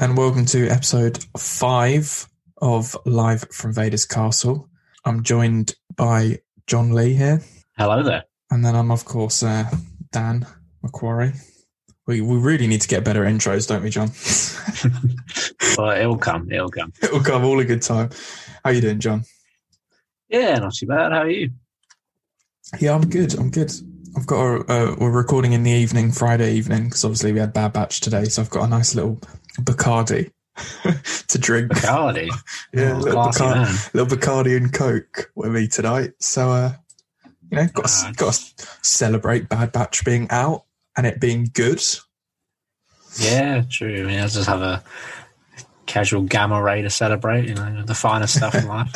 And welcome to episode five of Live from Vader's Castle. I'm joined by John Lee here, Hello there. and then I'm, of course, uh, Dan Macquarie. We, we really need to get better intros, don't we, John? Well, it'll come. It'll come. It'll come all a good time. How are you doing, John? Yeah, not too bad. How are you? Yeah, I'm good. I'm good. I've got a, uh, we're recording in the evening, Friday evening, because obviously we had Bad Batch today, so I've got a nice little Bacardi to drink. Bacardi. Yeah, Oh, a little, Bacardi, little Bacardi and Coke with me tonight. So, uh, you know, got to, got to celebrate Bad Batch being out and it being good. Yeah, true. I mean, I just have a casual gamma ray to celebrate. You know, the finest stuff in life.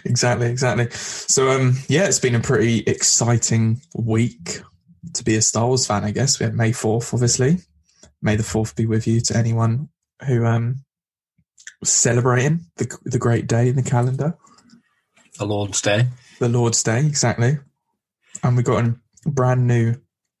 exactly, exactly. So, um, yeah, it's been a pretty exciting week to be a Star Wars fan. I guess we had May Fourth, obviously. May the Fourth be with you to anyone who um was celebrating the the great day in the calendar. The Lord's Day. the Lord's Day, exactly. And we got a brand new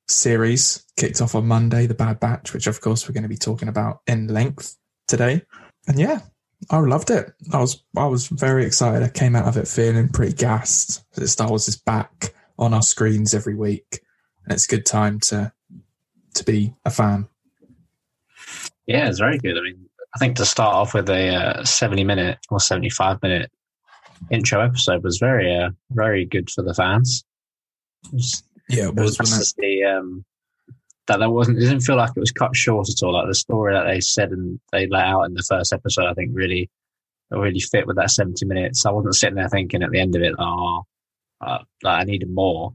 series kicked off on Monday, The Bad Batch, which of course we're going to be talking about in length today. And yeah, I loved it. I was I was very excited. I came out of it feeling pretty gassed that Star Wars is back on our screens every week, and it's a good time to to be a fan. Yeah, it's very good. I mean, I think to start off with a uh, 70 minute or 75 minute intro episode was very, uh, very good for the fans. It was, Yeah, it it was was, nice to see um, that there wasn't. It didn't feel like it was cut short at all. Like the story that they said and they let out in the first episode, I think really, really fit with that seventy minutes. I wasn't sitting there thinking at the end of it, oh, uh, like I needed more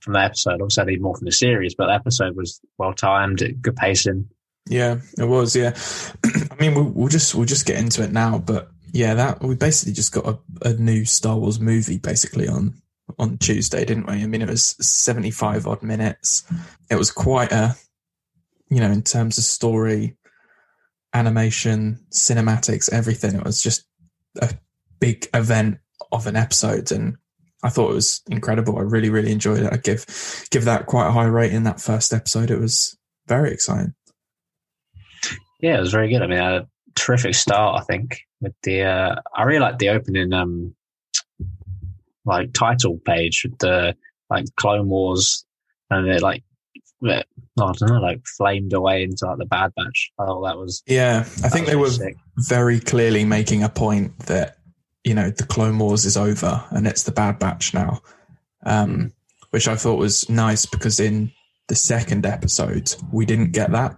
from that episode. Obviously, I need more from the series, but the episode was well timed, good pacing. Yeah, it was. Yeah, I mean, we'll, we'll just we'll just get into it now, but yeah, that we basically just got a, a new Star Wars movie basically on on Tuesday, didn't we? I mean, it was seventy five odd minutes. It was quite a, you know, in terms of story, animation, cinematics, everything. It was just a big event of an episode, and I thought it was incredible. I really, really enjoyed it. I give give that quite a high rating. That first episode, it was very exciting. Yeah, it was very good. I mean, a terrific start, I think, with the. Uh, I really liked the opening, um, like title page with the like Clone Wars, and it like, I don't know, like flamed away into like the Bad Batch. I thought that was. Yeah, I think they were sick. very clearly making a point that you know the Clone Wars is over and it's the Bad Batch now, um, Mm. which I thought was nice because in the second episode we didn't get that.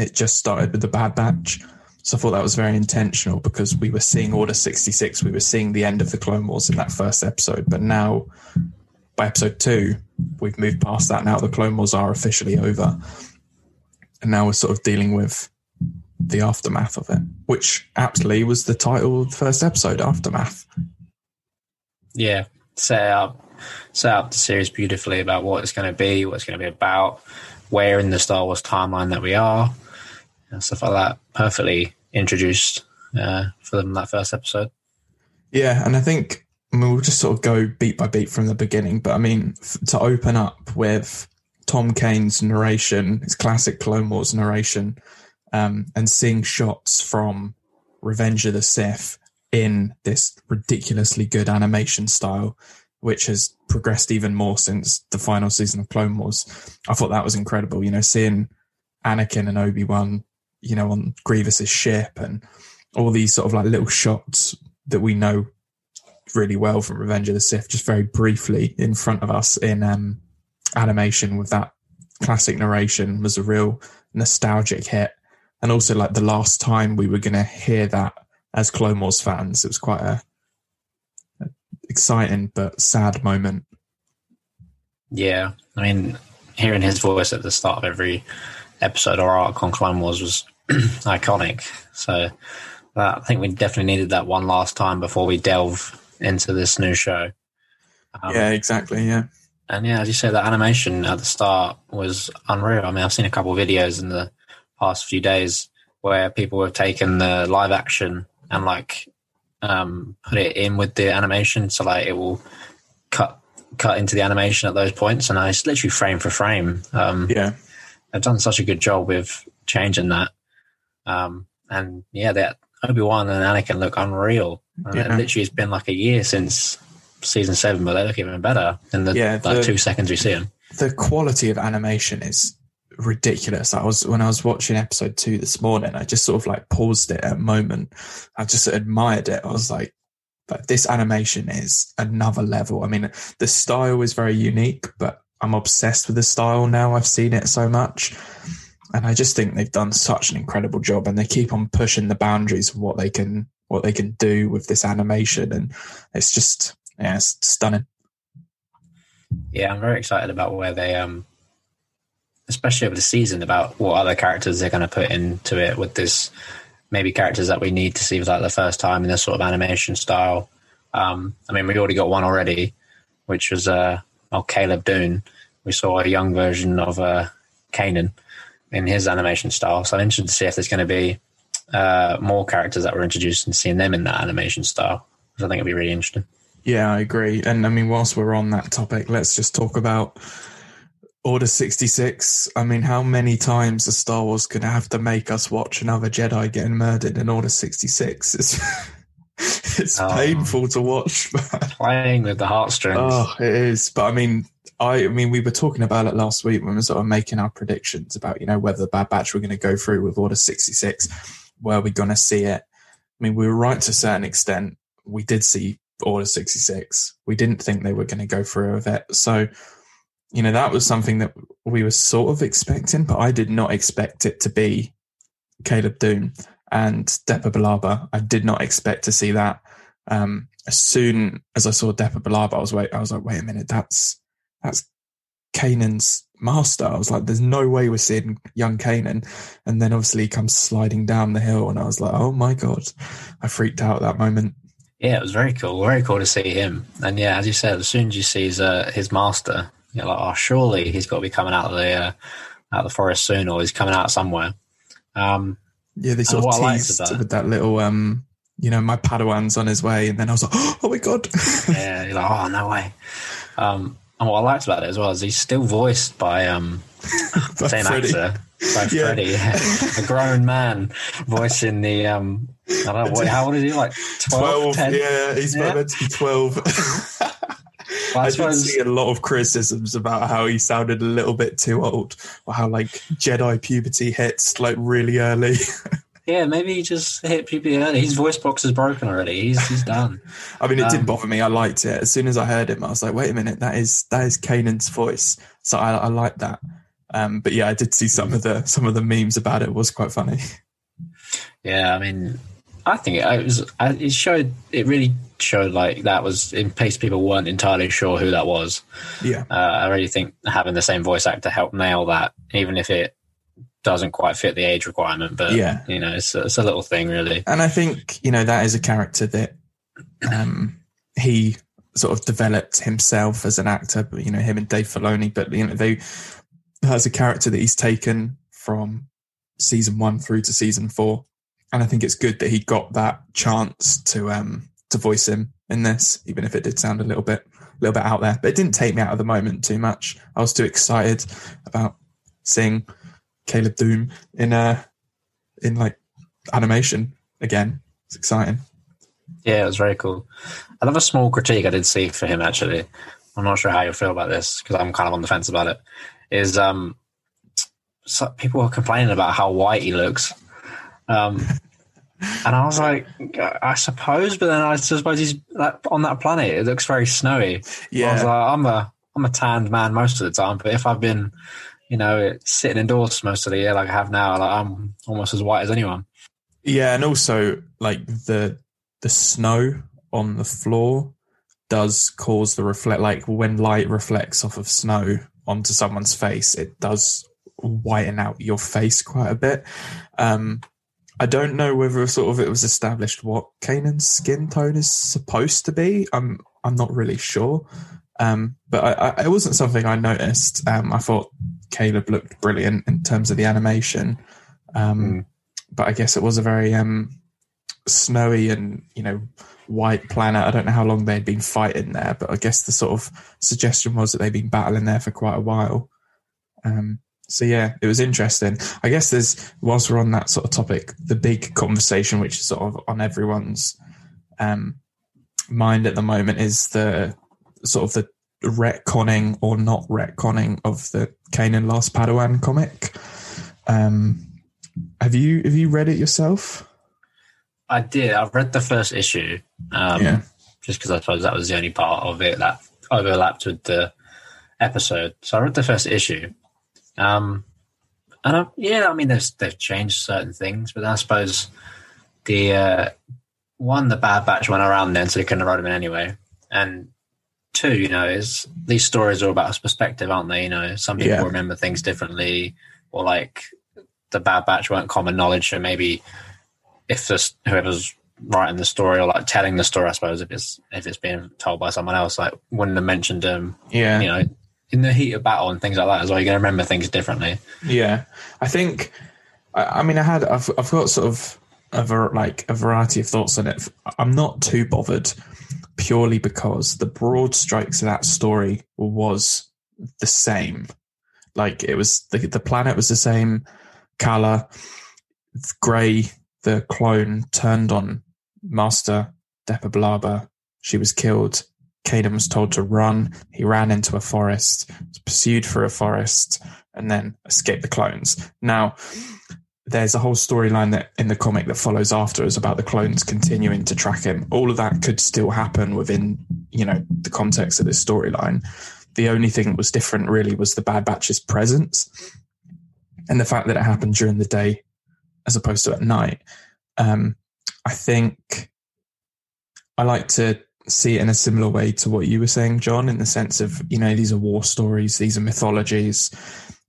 It just started with the Bad Batch, so I thought that was very intentional because we were seeing Order sixty six, we were seeing the end of the Clone Wars in that first episode, but now by episode two we've moved past that. Now the Clone Wars are officially over, and now we're sort of dealing with the aftermath of it, which aptly was the title of the first episode, Aftermath. Yeah, set up, set up the series beautifully about what it's going to be, what it's going to be about, where in the Star Wars timeline that we are, and stuff like that. Perfectly introduced uh, for them in that first episode. Yeah, and I think I mean, we'll just sort of go beat by beat from the beginning. But I mean, f- to open up with Tom Kane's narration, his classic Clone Wars narration, um, and seeing shots from Revenge of the Sith in this ridiculously good animation style, which has progressed even more since the final season of Clone Wars. I thought that was incredible. You know, seeing Anakin and Obi Wan, you know, on Grievous's ship and all these sort of like little shots that we know really well from Revenge of the Sith, just very briefly in front of us in um, animation with that classic narration was a real nostalgic hit. And also, like the last time we were going to hear that as Clone Wars fans, it was quite a, a exciting but sad moment. Yeah, I mean, hearing his voice at the start of every episode or arc on Clone Wars was iconic. So uh, I think we definitely needed that one last time before we delve into this new show. Um, yeah, exactly. Yeah. And yeah, as you say, the animation at the start was unreal. I mean, I've seen a couple of videos in the past few days where people have taken the live action and like um, put it in with the animation, so like it will cut cut into the animation at those points, and it's literally frame for frame. Um, Yeah. I've done such a good job with changing that. Um, and yeah, that Obi Wan and Anakin look unreal. And Yeah. It literally has been like a year since season seven, but they look even better in the Yeah, like two seconds we see them. the quality of animation is ridiculous. I was when I was watching episode two this morning, I just sort of like paused it at a moment. I just admired it. I was like, but this animation is another level. I mean, the style is very unique, but I'm obsessed with the style now. I've seen it so much. And I just think they've done such an incredible job and they keep on pushing the boundaries of what they can what they can do with this animation and it's just yeah, it's stunning. Yeah, I'm very excited about where they um especially over the season about what other characters they're going to put into it with this maybe characters that we need to see for like the first time in this sort of animation style. Um, I mean, we already got one already, which was uh, oh, Caleb Dume. We saw a young version of uh, Kanan in his animation style. So I'm interested to see if there's going to be uh, more characters that were introduced and seeing them in that animation style. Because I think it'd be really interesting. Yeah, I agree. And I mean, whilst we're on that topic, let's just talk about Order 66. I mean, how many times are Star Wars going to have to make us watch another Jedi getting murdered in Order 66? It's, Oh. painful to watch. Playing with the heartstrings. oh, it is. But I mean, I, I mean, we were talking about it last week when we were sort of making our predictions about, you know, whether the Bad Batch were going to go through with Order 66. Were we going to see it? I mean, we were right to a certain extent. We did see Order 66. We didn't think they were going to go through with it. So, you know, that was something that we were sort of expecting, but I did not expect it to be Caleb Dume and Depa Billaba. I did not expect to see that. Um, as soon as I saw Depa Billaba, I was wait, I was like, wait a minute, that's that's Kanan's master. I was like, there's no way we're seeing young Kanan. And then obviously he comes sliding down the hill, and I was like, oh my god, I freaked out at that moment. Yeah, it was very cool. Very cool to see him. And yeah, as you said, as soon as you see his, uh, his master, you're like, oh, surely he's got to be coming out of the uh, out of the forest soon, or he's coming out somewhere. Um, Yeah, they sort of teased with that little, um, you know, my Padawan's on his way, and then I was like, oh my god. yeah, you're like, oh, no way. Um, and what I liked about it as well is he's still voiced by um, But same Freddie- actor, by Yeah. Freddie, yeah. a grown man voicing the. Um, I don't know what, how old is he? Like 12, 12 10? yeah he's Yeah. meant to be 12 Well, I I did suppose- see a lot of criticisms about how he sounded a little bit too old or how like Jedi puberty hits like really early. Yeah, maybe he just hit early. His voice box is broken already. He's he's done. I mean, it Um, didn't bother me. I liked it. As soon as I heard him, I was like, wait a minute, that is that is Kanan's voice. So I, I like that. Um, but yeah, I did see some of the some of the memes about it. it was quite funny. Yeah, I mean, I think it, it was. I- It showed. It really showed like that was in case people weren't entirely sure who that was. Yeah, Uh, I really think having the same voice actor helped nail that, even if it doesn't quite fit the age requirement. But Yeah. you know, it's a, it's a little thing, really. and I think you know that is a character that um, he sort of developed himself as an actor. But you know, him and Dave Filoni. But you know, they has a character that he's taken from season one through to season four, and I think it's good that he got that chance to um to voice him in this, even if it did sound a little bit a little bit out there. But it didn't take me out of the moment too much. I was too excited about seeing Caleb Dume in uh in like animation again. It's exciting. Yeah, it was very cool. Another small critique I did see for him actually. I'm not sure how you feel about this because I'm kind of on the fence about it. Is um, so people were complaining about how white he looks, um, and I was like, I suppose, but then I suppose he's that, on that planet. It looks very snowy. I was Yeah, like, I'm a I'm a tanned man most of the time, but if I've been, you know, sitting indoors most of the year like I have now, like I'm almost as white as anyone. yeah, and also like the the snow on the floor does cause the reflect like when light reflects off of snow onto someone's face, it does whiten out your face quite a bit. Um, I don't know whether sort of it was established what Kanan's skin tone is supposed to be. I'm I'm not really sure. Um, but I, I, it wasn't something I noticed. Um, I thought Caleb looked brilliant in terms of the animation. Um, Mm. But I guess it was a very um, snowy and you know white planet. I don't know how long they'd been fighting there, but I guess the sort of suggestion was that they'd been battling there for quite a while. Um, So yeah, it was interesting. I guess there's whilst we're on that sort of topic, the big conversation which is sort of on everyone's um, mind at the moment is the sort of the retconning or not retconning of the Kanan Last Padawan comic. Um, have you have you read it yourself? I did. I read the first issue. Um, Yeah. Just because I suppose that was the only part of it that overlapped with the episode. So I read the first issue. Um, and I, yeah, I mean, they've they've changed certain things, but I suppose the uh, one, the Bad Batch went around then, so they couldn't have wrote them in anyway. And two, you know, is these stories are about perspective, aren't they? You know, some people Yeah. remember things differently, or like the Bad Batch weren't common knowledge, so maybe if this whoever's writing the story or like telling the story, I suppose if it's if it's being told by someone else, like wouldn't have mentioned them, Yeah, you know, in the heat of battle and things like that as well. You're going to remember things differently. Yeah, I think. I, I mean, I had. I've. I've got sort of a ver, like a variety of thoughts on it. I'm not too bothered, purely because the broad strokes of that story was the same. Like it was the the planet was the same color. Gray, the clone, turned on Master Depa Billaba. She was killed. Kaden was told to run. He ran into a forest, was pursued through a forest, and then escaped the clones. Now, there's a whole storyline that in the comic that follows after is about the clones continuing to track him. All of that could still happen within, you know, the context of this storyline. The only thing that was different really was the Bad Batch's presence and the fact that it happened during the day as opposed to at night. Um, I think I like to see it in a similar way to what you were saying, John, in the sense of, you know, these are war stories, these are mythologies,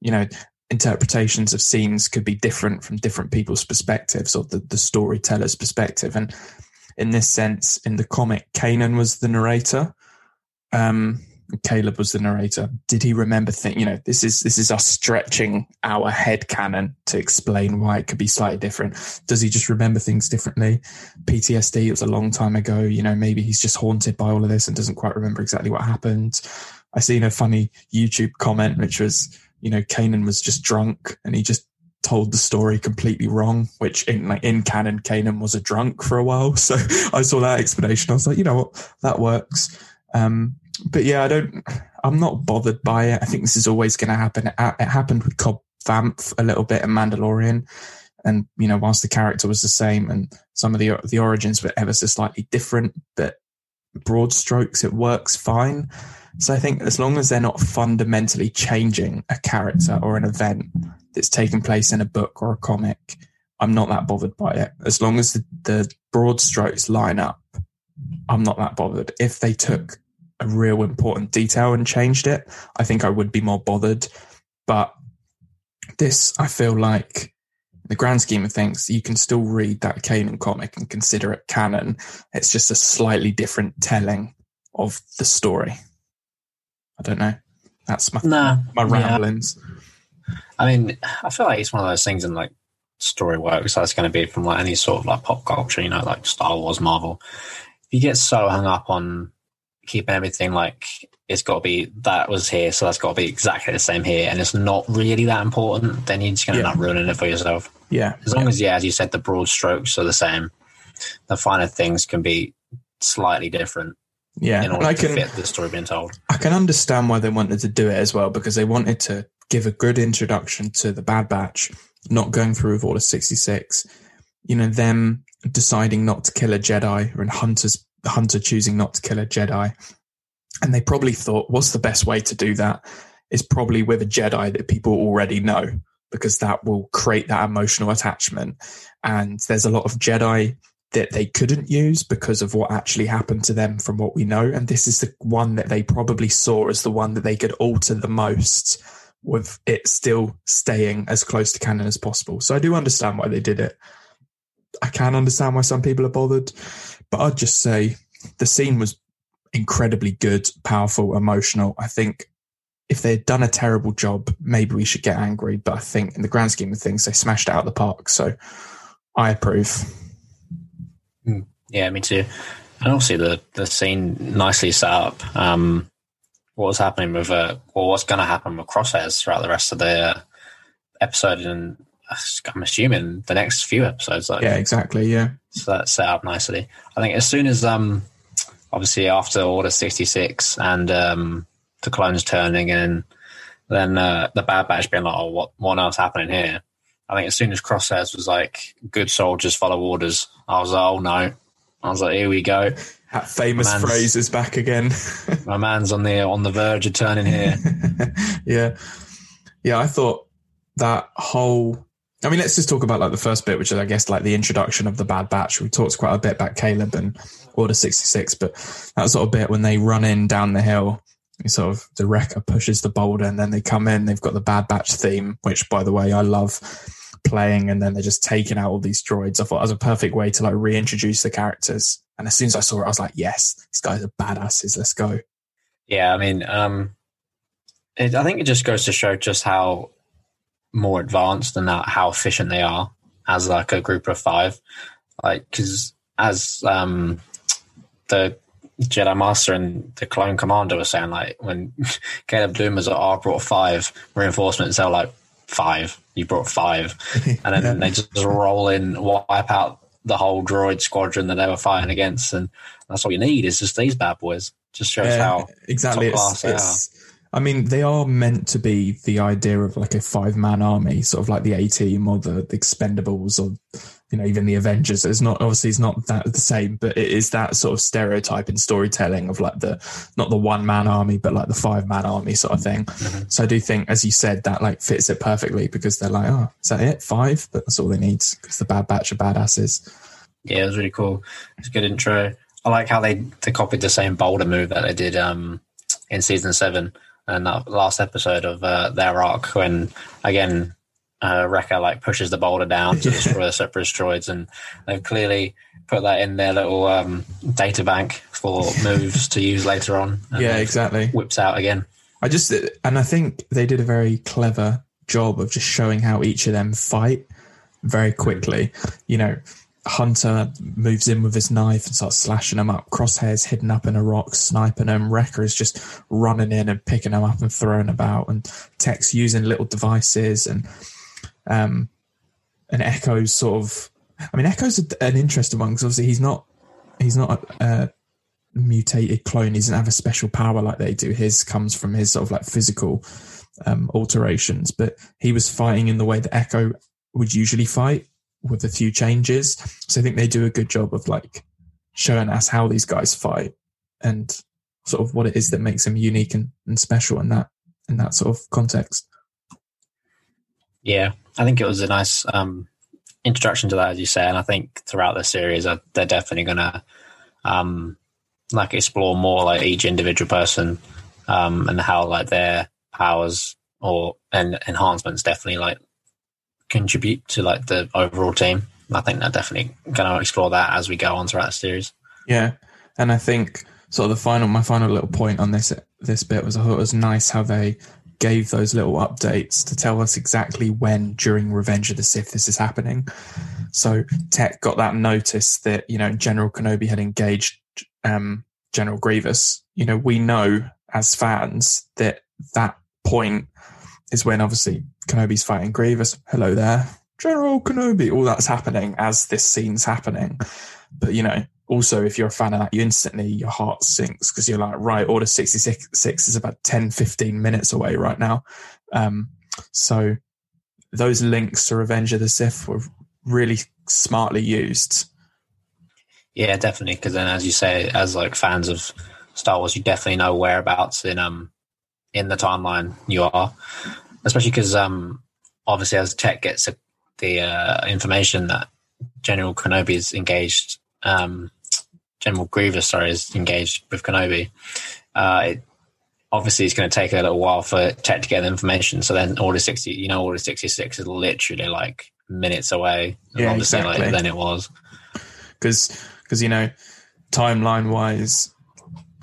you know, interpretations of scenes could be different from different people's perspectives or the, the storyteller's perspective. And in this sense, in the comic, Kanan was the narrator. Um, Caleb was the narrator. Did he remember things? You know, this is this is us stretching our head canon to explain why it could be slightly different. Does he just remember things differently? PTSD. It was a long time ago. You know, maybe he's just haunted by all of this and doesn't quite remember exactly what happened. I seen a funny YouTube comment which was, you know, Kanan was just drunk and he just told the story completely wrong, which in like in canon, Kanan was a drunk for a while. So I saw that explanation. I was like, you know what, that works. Um, but yeah, I don't. I'm not bothered by it. I think this is always going to happen. It, it happened with Cobb Vanth a little bit in Mandalorian, and you know, whilst the character was the same and some of the the origins were ever so slightly different, but broad strokes, it works fine. So I think as long as they're not fundamentally changing a character or an event that's taken place in a book or a comic, I'm not that bothered by it. As long as the, the broad strokes line up, I'm not that bothered. If they took a real important detail and changed it, I think I would be more bothered. But this, I feel like, the grand scheme of things, you can still read that Kanan comic and consider it canon. It's just a slightly different telling of the story. I don't know. That's my Nah, my yeah. ramblings. I mean, I feel like it's one of those things in like story works that's going to be from like any sort of like pop culture, you know, like Star Wars, Marvel. If you get so hung up on keeping everything like it's got to be that was here, so that's got to be exactly the same here, and it's not really that important, then you're just going to Yeah. end up ruining it for yourself. Yeah, As long as, yeah, as you said, the broad strokes are the same, the finer things can be slightly different yeah. in order I to can fit the story being told. I can understand why they wanted to do it as well because they wanted to give a good introduction to the Bad Batch, not going through with Order 66. You know, them deciding not to kill a Jedi and Hunter's Hunter choosing not to kill a Jedi. And they probably thought, what's the best way to do that? Is probably with a Jedi that people already know because that will create that emotional attachment. And there's a lot of Jedi that they couldn't use because of what actually happened to them from what we know. And this is the one that they probably saw as the one that they could alter the most with it still staying as close to canon as possible. So I do understand why they did it. I can understand why some people are bothered, but I'd just say the scene was incredibly good, powerful, emotional. I think if they had done a terrible job, maybe we should get angry. But I think in the grand scheme of things, they smashed it out of the park. So I approve. Yeah, me too. And also the the scene nicely set up. Um, what was happening with uh, or what's going to happen with Crosshairs throughout the rest of the uh, episode and I'm assuming the next few episodes. Like, yeah, exactly. Yeah. So that's set up nicely. I think as soon as um, obviously after Order sixty six and um, the clones turning and then uh, the Bad Batch being like, oh, what what else happening here? I think as soon as Crosshairs was like, good soldiers follow orders. I was like, oh no. I was like, here we go. That famous phrase is back again. my man's on the on the verge of turning here. yeah, yeah. I thought that whole I mean, let's just talk about like the first bit, which is, I guess, like the introduction of the Bad Batch. We talked quite a bit about Caleb and Order 66, but that sort of bit when they run in down the hill, sort of the wrecker pushes the boulder and then they come in, they've got the Bad Batch theme, which by the way, I love playing. And then they're just taking out all these droids. I thought that was a perfect way to like reintroduce the characters. And as soon as I saw it, I was like, yes, these guys are badasses. Let's go. Yeah. I mean, um, it, I think it just goes to show just how more advanced and how efficient they are as like a group of five. Like, because as um, the Jedi Master and the Clone Commander were saying, like when Caleb Dume was like, "Oh, brought five reinforcements," they're like, five. You brought five, and then yeah. they just roll in, wipe out the whole droid squadron that they were fighting against, and that's all you need is just these bad boys. Just shows yeah, how exactly it's, it's I mean, they are meant to be the idea of like a five man army, sort of like the A team or the Expendables or, you know, even the Avengers. It's not, obviously, it's not that the same, but it is that sort of stereotype in storytelling of like the, not the one man army, but like the five man army sort of thing. Mm-hmm. So I do think, as you said, that like fits it perfectly because they're like, oh, is that it? Five? But that's all they need because the Bad Batch of badasses. Yeah, it was really cool. It's a good intro. I like how they, they copied the same boulder move that they did um, in season seven and that last episode of uh, their arc when again uh, Wrecker like pushes the boulder down to destroy the separate droids, and they've clearly put that in their little um, data bank for moves to use later on. Yeah, exactly. Whips out again. I just and I think they did a very clever job of just showing how each of them fight very quickly. You know, Hunter moves in with his knife and starts slashing them up. Crosshairs hidden up in a rock, sniping them. Wrecker is just running in and picking them up and throwing about. And Tech's using little devices and um and Echo's sort of. I mean, Echo's an interesting one because obviously he's not he's not a, a mutated clone. He doesn't have a special power like they do. His comes from his sort of like physical um, alterations, but he was fighting in the way that Echo would usually fight with a few changes. So I think they do a good job of like showing us how these guys fight and sort of what it is that makes them unique and, and special in that in that sort of context. Yeah, I think it was a nice um, introduction to that, as you say, and I think throughout the series, uh, they're definitely gonna um, like explore more like each individual person um, and how like their powers or and enhancements definitely like contribute to like the overall team. I think they're definitely going to explore that as we go on throughout the series. Yeah, and I think sort of the final, my final little point on this this bit was I thought it was nice how they gave those little updates to tell us exactly when during Revenge of the Sith this is happening. So Tech got that notice that you know General Kenobi had engaged um, General Grievous. You know we know as fans that that point is when obviously Kenobi's fighting Grievous. Hello there, General Kenobi. All that's happening as this scene's happening. But you know, also if you're a fan of that, you instantly your heart sinks because you're like, right, Order 66 is about 10, 15 minutes away right now. Um, so those links to Revenge of the Sith were really smartly used. Yeah, definitely. Because then, as you say, as like fans of Star Wars, you definitely know whereabouts in um in the timeline you are especially because um, obviously as Tech gets the uh, information that General Kenobi is engaged, um, General Grievous, sorry, is engaged with Kenobi. Uh, it, obviously, it's going to take a little while for Tech to get the information. So then, Order sixty, you know, Order sixty six is literally like minutes away. Yeah, exactly. Like, than it was. Because you know, timeline wise,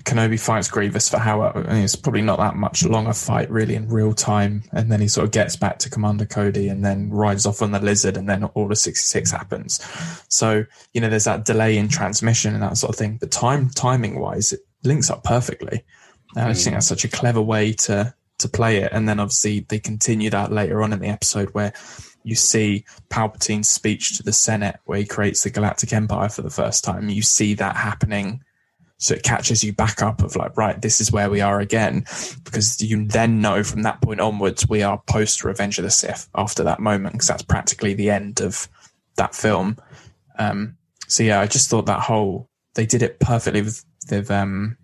Kenobi fights Grievous for how uh, I mean, it's probably not that much longer fight really in real time, and then he sort of gets back to Commander Cody and then rides off on the Lizard, and then Order sixty six happens. So you know, there's that delay in transmission and that sort of thing. But time timing wise, it links up perfectly. And I just think hmm. that's such a clever way to to play it. And then obviously they continue that later on in the episode where you see Palpatine's speech to the Senate where he creates the Galactic Empire for the first time. You see that happening. So it catches you back up of like, right, this is where we are again. Because you then know from that point onwards, we are post Revenge of the Sith after that moment, because that's practically the end of that film. Um, so yeah, I just thought that whole, they did it perfectly with, with, um,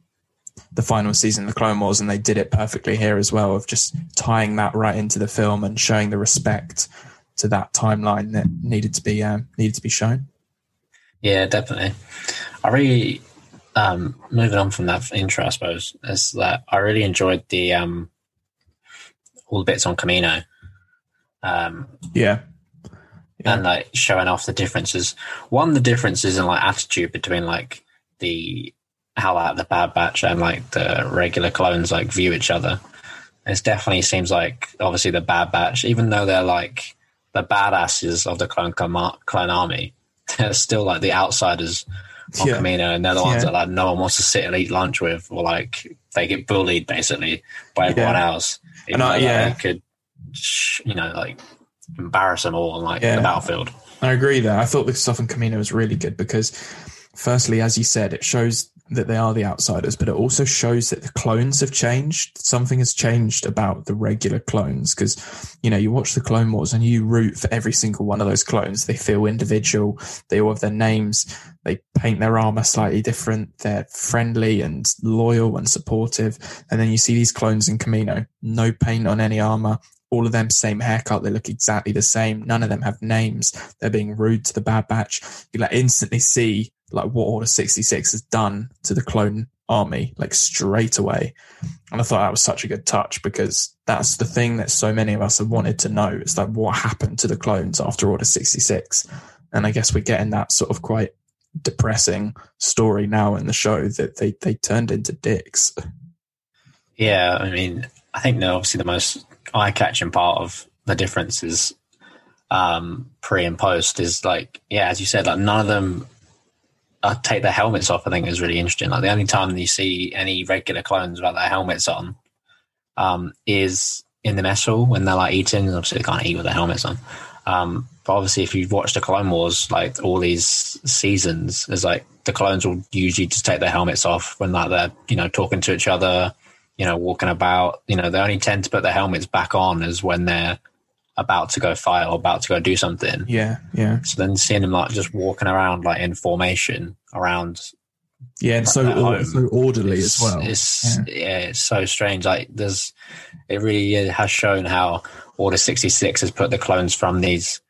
the final season of the Clone Wars, and they did it perfectly here as well of just tying that right into the film and showing the respect to that timeline that needed to be um, needed to be shown. Yeah, definitely. I really um, moving on from that intro, I suppose, is that I really enjoyed the um, all the bits on Kamino. Um, yeah. yeah. and like showing off the differences. One, the differences in like attitude between like the how like the Bad Batch and like the regular clones like view each other. It definitely seems like obviously the Bad Batch, even though they're like the badasses of the clone clone army, they're still like the outsiders on yeah. Kamino, and they're the ones yeah. that like no one wants to sit and eat lunch with, or like they get bullied basically by everyone yeah. else. And I, yeah, like, could you know like embarrass them all on like the battlefield. I agree there. I thought the stuff in Kamino was really good because, firstly, as you said, it shows that they are the outsiders, but it also shows that the clones have changed. Something has changed about the regular clones because, you know, you watch the Clone Wars and you root for every single one of those clones. They feel individual. They all have their names. They paint their armor slightly different. They're friendly and loyal and supportive. And then you see these clones in Kamino, no paint on any armor. All of them same haircut. They look exactly the same. None of them have names. They're being rude to the Bad Batch. You like instantly see like what Order 66 has done to the clone army, like straight away. And I thought that was such a good touch because that's the thing that so many of us have wanted to know. is like what happened to the clones after Order 66. And I guess we're getting that sort of quite depressing story now in the show that they, they turned into dicks. Yeah, I mean, I think that obviously the most eye catching part of the difference is um, pre and post is like, yeah, as you said, like none of them uh, take their helmets off, I think is really interesting. Like the only time you see any regular clones without their helmets on um, is in the mess hall when they're like eating. Obviously, they can't eat with their helmets on. Um, but obviously, if you've watched the Clone Wars, like all these seasons, is like the clones will usually just take their helmets off when like they're you know talking to each other, you know, walking about. You know, they only tend to put their helmets back on as when they're about to go fight or about to go do something. Yeah, yeah. So then seeing him like just walking around like in formation around. Yeah, and so so orderly as well. It's yeah. yeah. it's so strange. Like there's, it really has shown how Order sixty six has put the clones from these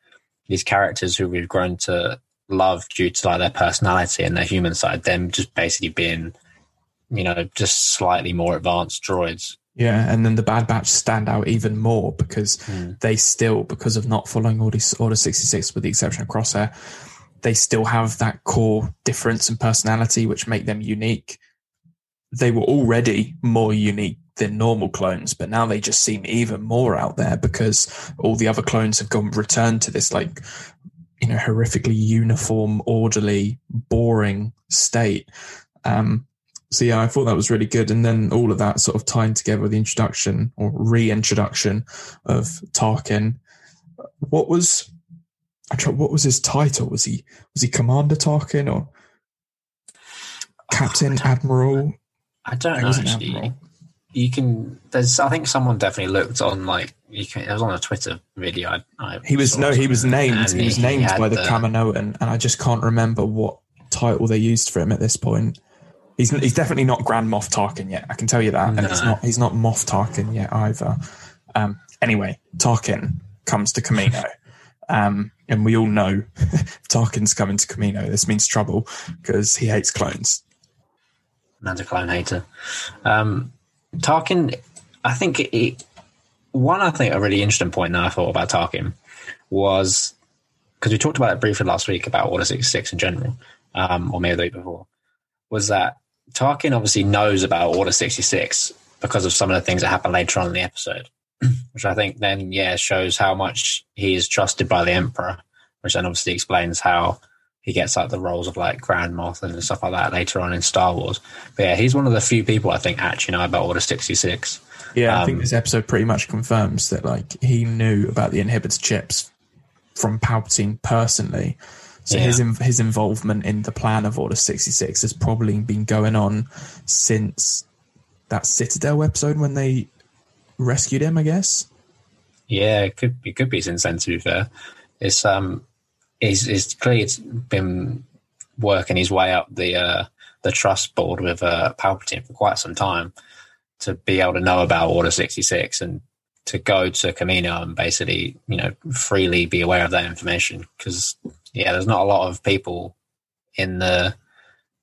these characters who we've grown to love due to like their personality and their human side, them just basically being, you know, just slightly more advanced droids. Yeah, and then the Bad Batch stand out even more because mm. they still, because of not following Order, Order 66 with the exception of Crosshair, they still have that core difference in personality which make them unique. They were already more unique than normal clones, but now they just seem even more out there because all the other clones have gone returned to this like you know horrifically uniform, orderly, boring state. Um, so yeah, I thought that was really good. And then all of that sort of tying together the introduction or reintroduction of Tarkin. What was I? what was his title? Was he was he Commander Tarkin or Captain oh, Admiral? I don't know. Actually, you can. There's. I think someone definitely looked on like you can. It was on a Twitter video. I, I he was no. He was named. He was named by the, the Kaminoan, and I just can't remember what title they used for him at this point. He's he's definitely not Grand Moff Tarkin yet. I can tell you that, no. and he's not he's not Moff Tarkin yet either. Um, anyway, Tarkin comes to Kamino, um, and we all know Tarkin's coming to Kamino. This means trouble because he hates clones. Man's a clone hater. Um, Tarkin, I think it, one. I think a really interesting point that I thought about Tarkin was because we talked about it briefly last week about Order sixty six in general, um, or maybe the week before. Was that Tarkin obviously knows about Order 66 because of some of the things that happen later on in the episode, which I think then, yeah, shows how much he is trusted by the Emperor, which then obviously explains how he gets like the roles of like Grand Moff and stuff like that later on in Star Wars. But yeah, he's one of the few people I think actually know about Order 66. Yeah, I Um, think this episode pretty much confirms that like he knew about the inhibitor chips from Palpatine personally. So his Yeah. in, his involvement in the plan of Order sixty six has probably been going on since that Citadel episode when they rescued him. I guess. Yeah, it could it could be since then. To be fair, it's um, he's, he's clearly been working his way up the uh, the trust board with uh, Palpatine for quite some time to be able to know about Order sixty six and to go to Kamino and basically you know freely be aware of that information because yeah, there's not a lot of people in the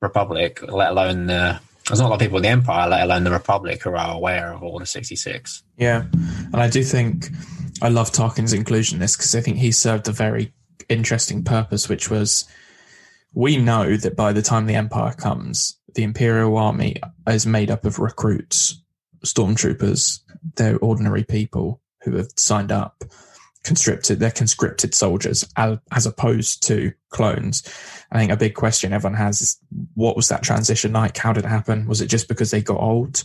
Republic, let alone the there's not a lot of people in the Empire, let alone the Republic, who are aware of Order sixty six. Yeah, and I do think I love Tarkin's inclusion in this because I think he served a very interesting purpose, which was we know that by the time the Empire comes, the Imperial Army is made up of recruits, stormtroopers, they're ordinary people who have signed up, conscripted, they're conscripted soldiers as, opposed to clones. I think a big question everyone has is what was that transition like? How did it happen? Was it just because they got old?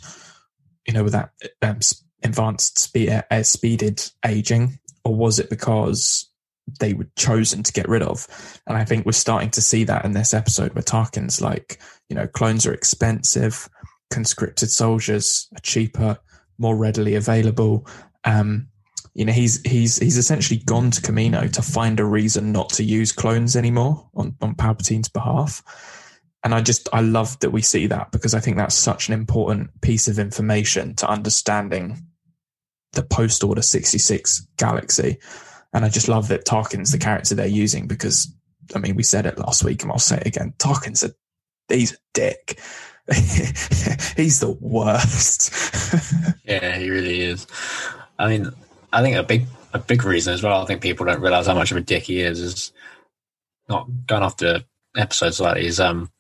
You know, with that um, advanced speed, uh, speeded aging, or was it because they were chosen to get rid of? And I think we're starting to see that in this episode where Tarkin's like, you know, clones are expensive, conscripted soldiers are cheaper, more readily available. Um, you know, he's he's he's essentially gone to Kamino to find a reason not to use clones anymore on, on Palpatine's behalf. And I just I love that we see that because I think that's such an important piece of information to understanding the post order 66 galaxy. And I just love that Tarkin's the character they're using because I mean we said it last week and I'll say it again. Tarkin's a he's a dick. he's the worst. Yeah, he really is. I mean, I think a big a big reason as well. I think people don't realize how much of a dick he is. Is not going after episodes like these. Um,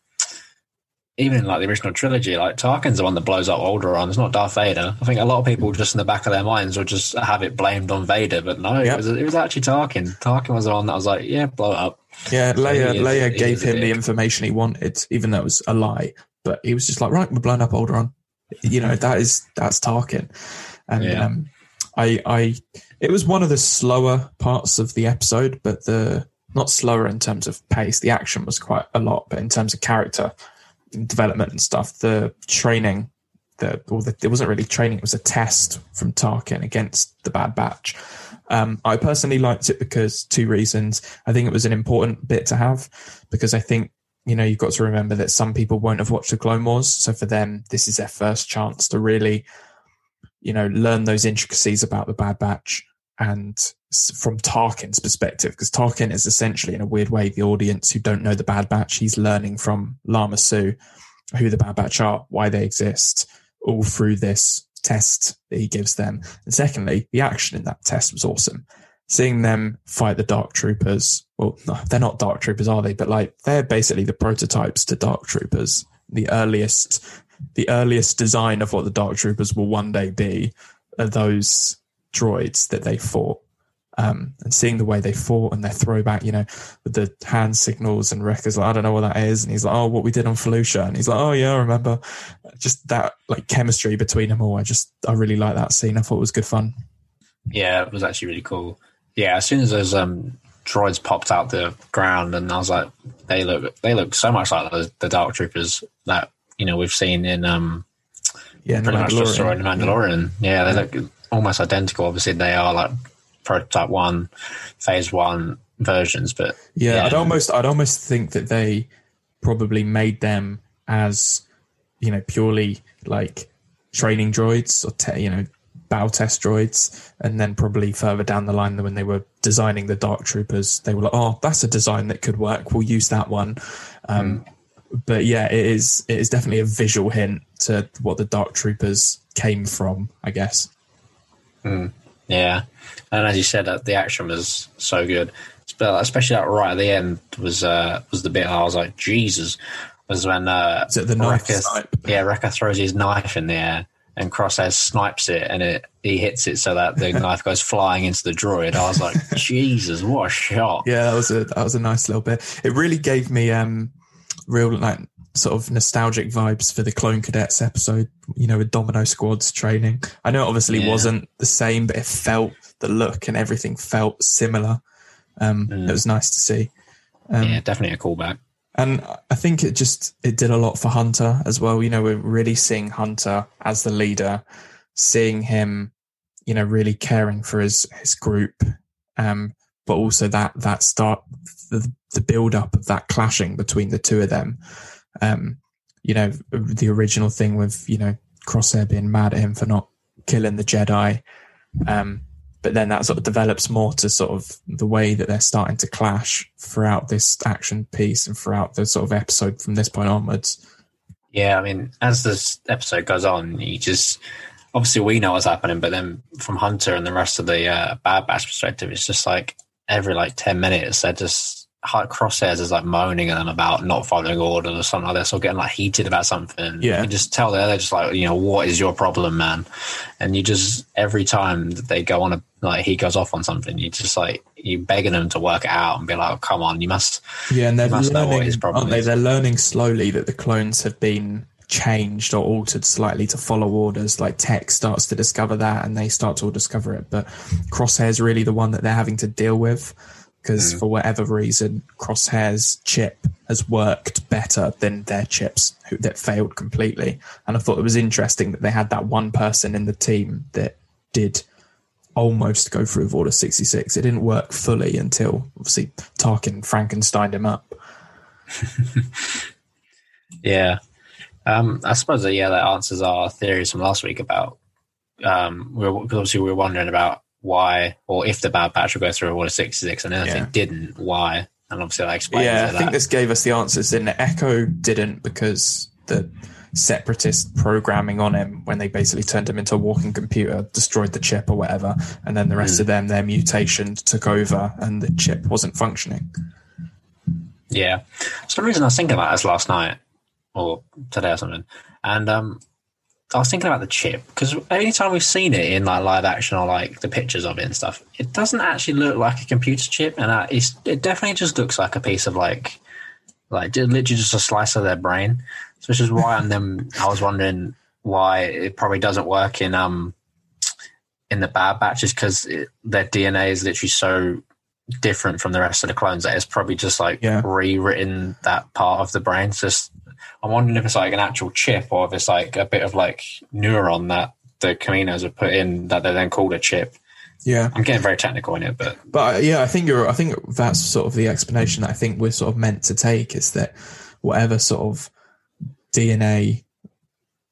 even in like the original trilogy, like Tarkin's the one that blows up Alderaan. It's not Darth Vader. I think a lot of people just in the back of their minds would just have it blamed on Vader, but no, Yep. it was it was actually Tarkin. Tarkin was the one that was like, yeah, blow it up. Yeah, Leia, Leia gave him the information he wanted, even though it was a lie. But he was just like, right, we're blowing up Alderaan. You know, that is that's Tarkin. And Yeah. um, I, I, it was one of the slower parts of the episode, but the not slower in terms of pace. The action was quite a lot, but in terms of character development and stuff, the training, the or the, it wasn't really training; it was a test from Tarkin against the Bad Batch. Um, I personally liked it because two reasons. I think it was an important bit to have because I think you know you've got to remember that some people won't have watched the Clone Wars, so for them this is their first chance to really, you know, learn those intricacies about the Bad Batch and from Tarkin's perspective, because Tarkin is essentially in a weird way the audience who don't know the Bad Batch. He's learning from Lama Su who the Bad Batch are, why they exist, all through this test that he gives them. And secondly, the action in that test was awesome. Seeing them fight the Dark Troopers. Well, no, they're not Dark Troopers, are they? But like they're basically the prototypes to Dark Troopers. The earliest, the earliest design of what the Dark Troopers will one day be are those droids that they fought. Um, and seeing the way they fought and their throwback, you know, with the hand signals and Wrecker's like, I don't know what that is. And he's like, oh, what we did on Felucia. And he's like, oh, yeah, I remember. Just that like chemistry between them all. I just, I really like that scene. I thought it was good fun. Yeah, it was actually really cool. Yeah, as soon as those um, droids popped out the ground, and I was like, they look they look so much like the, the Dark Troopers that you know we've seen in um, Yeah, pretty much just saw in Mandalorian. Yeah, they look almost identical. Obviously, they are like prototype one, phase one versions, but Yeah, Yeah. I'd almost, I'd almost think that they probably made them as, you know, purely like training droids or te- you know, bow test droids, and then probably further down the line when they were designing the Dark Troopers, they were like, oh, that's a design that could work. We'll use that one. Um, But yeah, it is, it is definitely a visual hint to what the Dark Troopers came from, I guess. Yeah, and as you said, the action was so good, Spe- especially that right at the end was uh, was the bit I was like, Jesus, was when uh, Is it the knife snipe? yeah, Wrecker throws his knife in the air and Crosshair snipes it, and it he hits it so that the knife goes flying into the droid. I was like, Jesus, what a shot! Yeah, that was a that was a nice little bit. It really gave me um real like sort of nostalgic vibes for the Clone Cadets episode, you know, with Domino Squad's training. I know it obviously Yeah. wasn't the same, but it felt the look and everything felt similar. Um, Mm. It was nice to see. Um, yeah, definitely a callback. and I think it just it did a lot for Hunter as well. You know, we're really seeing Hunter as the leader, seeing him, you know, really caring for his his group, um, but also that that start the the build up of that clashing between the two of them. Um, you know, the original thing with you know Crosshair being mad at him for not killing the Jedi. Um, but then that sort of develops more to sort of the way that they're starting to clash throughout this action piece and throughout the sort of episode from this point onwards. Yeah, I mean, as this episode goes on, you just obviously we know what's happening, but then from Hunter and the rest of the uh, Bad Batch perspective, it's just like every like ten minutes they're just like crosshairs is like moaning and them about not following orders or something like this, or getting like heated about something. Yeah. you can just tell they're, they're just like, you know, what is your problem, man? And you just every time that they go on a like he goes off on something, you just like you begging them to work it out and be like, oh, come on, you must. Yeah, and they're You know what learning, his problem aren't they? is. They're learning slowly that the clones have been changed or altered slightly to follow orders. Like Tech starts to discover that, and they start to discover it. But Crosshair's really the one that they're having to deal with because Mm. for whatever reason, Crosshair's chip has worked better than their chips who, that failed completely. And I thought it was interesting that they had that one person in the team that did almost go through Order 66. It didn't work fully until obviously Tarkin Frankenstein him up. Yeah. Um, I suppose that, yeah, that answers our theories from last week about, um, we were, obviously we were wondering about why or if the Bad Batch would go through Order 66 and then Yeah. it didn't, why? And obviously that explains yeah, I think this gave us the answers. And Echo didn't because the separatist programming on him when they basically turned him into a walking computer, destroyed the chip or whatever, and then the rest Mm. of them, their mutation took over and the chip wasn't functioning. Yeah. For some reason I was thinking about this last night or today or something. And um, I was thinking about the chip because anytime we've seen it in like live action or like the pictures of it and stuff, it doesn't actually look like a computer chip. And uh, it's, it definitely just looks like a piece of like, like literally just a slice of their brain. So which is why, and then I was wondering why it probably doesn't work in, um, in the bad batches because their DNA is literally so different from the rest of the clones that it's probably just like Yeah. rewritten that part of the brain. Just I'm wondering if it's like an actual chip or if it's like a bit of like neuron that the Kaminos have put in that they're then called a chip. Yeah. I'm getting very technical in it, but But uh, yeah, I think you're. I think that's sort of the explanation that I think we're sort of meant to take is that whatever sort of DNA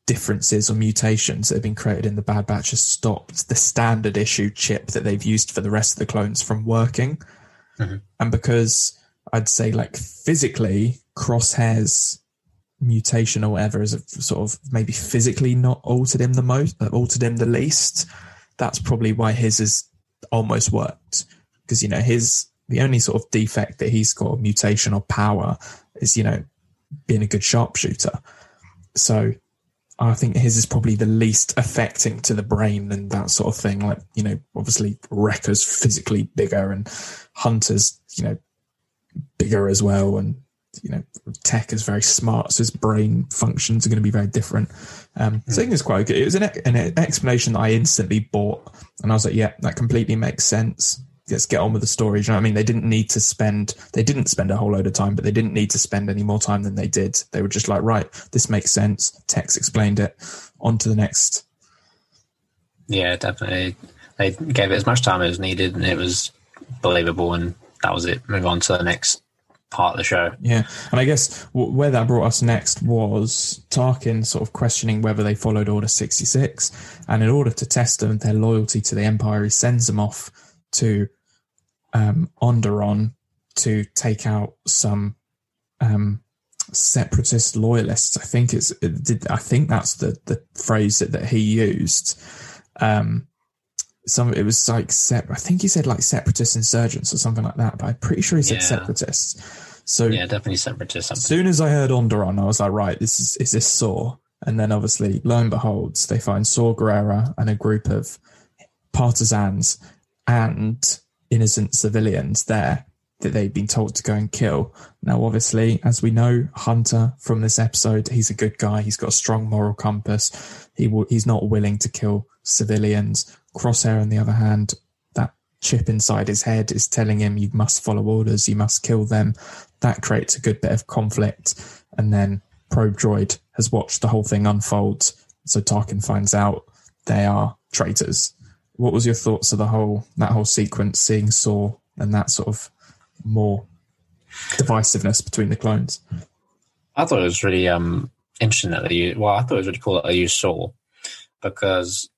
differences or mutations that have been created in the Bad Batch has stopped the standard issue chip that they've used for the rest of the clones from working. Mhm. And because I'd say like physically, Crosshair's mutation or whatever is sort of maybe physically not altered him the most, uh, altered him the least. That's probably why his has almost worked because you know his the only sort of defect that he's got mutation or power is you know being a good sharpshooter so i think his is probably the least affecting to the brain and that sort of thing like you know obviously wrecker's physically bigger and hunter's you know bigger as well and you know tech is very smart so his brain functions are going to be very different um so i think it's quite good it was an, an explanation that i instantly bought and i was like yeah that completely makes sense let's get on with the story. Do you know what I mean? They didn't need to spend they didn't spend a whole load of time, but they didn't need to spend any more time than they did. They were just like, right, this makes sense. Tex explained it. On to the next. yeah, definitely. They gave it as much time as needed and it was believable and that was it. Move on to the next part of the show. Yeah, and I guess w- where that brought us next was Tarkin sort of questioning whether they followed Order sixty six, and in order to test them their loyalty to the Empire, he sends them off to um, Onderon to take out some um, separatist loyalists. I think it's it did. I think that's the the phrase that, that he used. Um, some it was like sep- I think he said like separatist insurgents or something like that, but I'm pretty sure he said Yeah. separatists. So Yeah, definitely separatists. as soon as I heard Onderon, I was like, right, this is is this Saw? And then obviously, lo and behold, they find Saw Gerrera and a group of partisans and innocent civilians there. that they've been told to go and kill. Now, obviously, as we know, Hunter from this episode, he's a good guy. He's got a strong moral compass. He will, he's not willing to kill civilians. Crosshair, on the other hand, that chip inside his head is telling him you must follow orders, you must kill them. That creates a good bit of conflict. And then Probe Droid has watched the whole thing unfold. So Tarkin finds out they are traitors. What was your thoughts of the whole that whole sequence, seeing Saw and that sort of more divisiveness between the clones? I thought it was really um, interesting that they well, I thought it was really cool that they used Saw because,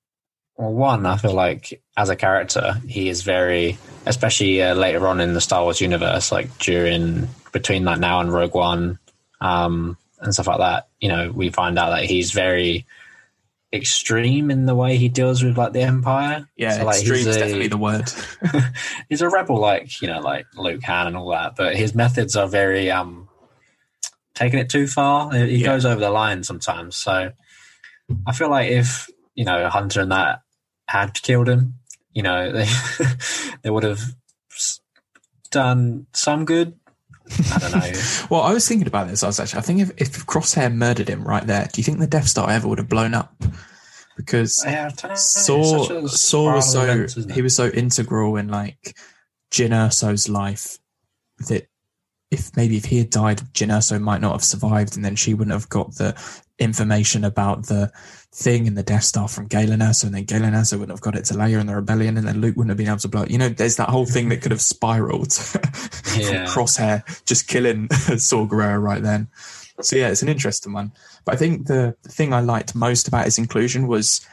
well, one, I feel like as a character, he is very, especially uh, later on in the Star Wars universe, like during, between like now and Rogue One um, and stuff like that, you know, we find out that he's very extreme in the way he deals with like the Empire. Yeah, so, like, extreme is definitely the word. he's a rebel, like you know, like Luke Han and all that, but his methods are very um taking it too far. He yeah. goes over the line sometimes. So I feel like if you know Hunter and that had killed him, you know, they they would have done some good. I don't know. well, I was thinking about this. I was actually, I think if, if Crosshair murdered him right there, do you think the Death Star ever would have blown up? Because yeah, Saw Saw was so event, he was so integral in like Jyn Erso's life that if maybe if he had died, Jyn Erso might not have survived, and then she wouldn't have got the information about the thing and the Death Star from Galen Erso, and then Galen Erso wouldn't have got it to Leia and the Rebellion, and then Luke wouldn't have been able to blow it. You know, there's that whole thing that could have spiraled yeah. from Crosshair just killing Saw Gerrera right then. So yeah, it's an interesting one. But I think the, the thing I liked most about his inclusion was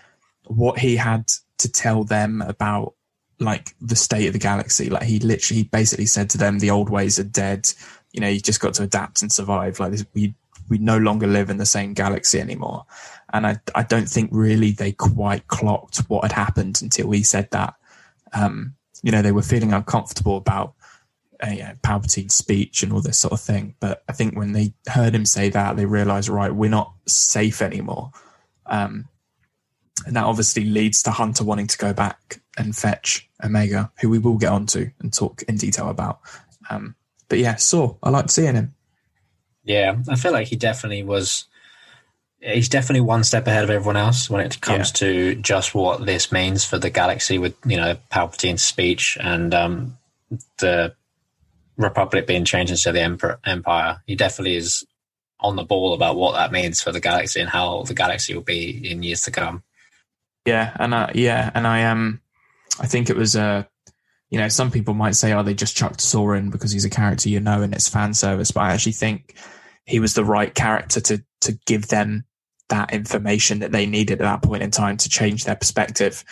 what he had to tell them about like the state of the galaxy. Like he literally he basically said to them, the old ways are dead. You know, you just got to adapt and survive. Like this, we we no longer live in the same galaxy anymore. And I I don't think really they quite clocked what had happened until he said that. Um, you know, they were feeling uncomfortable about uh, Palpatine's speech and all this sort of thing. But I think when they heard him say that, they realized, right, we're not safe anymore. Um, and that obviously leads to Hunter wanting to go back and fetch Omega, who we will get onto and talk in detail about. Um, but yeah, Saw, I liked seeing him. Yeah, I feel like he definitely was. He's definitely one step ahead of everyone else when it comes yeah. to just what this means for the galaxy with you know Palpatine's speech and um, the Republic being changed into the Emperor, Empire. He definitely is on the ball about what that means for the galaxy and how the galaxy will be in years to come. Yeah, and I, yeah, and I am. Um, I think it was a. Uh, you know, some people might say, "Oh, they just chucked Saw in because he's a character you know and it's fan service." But I actually think he was the right character to to give them that information that they needed at that point in time to change their perspective.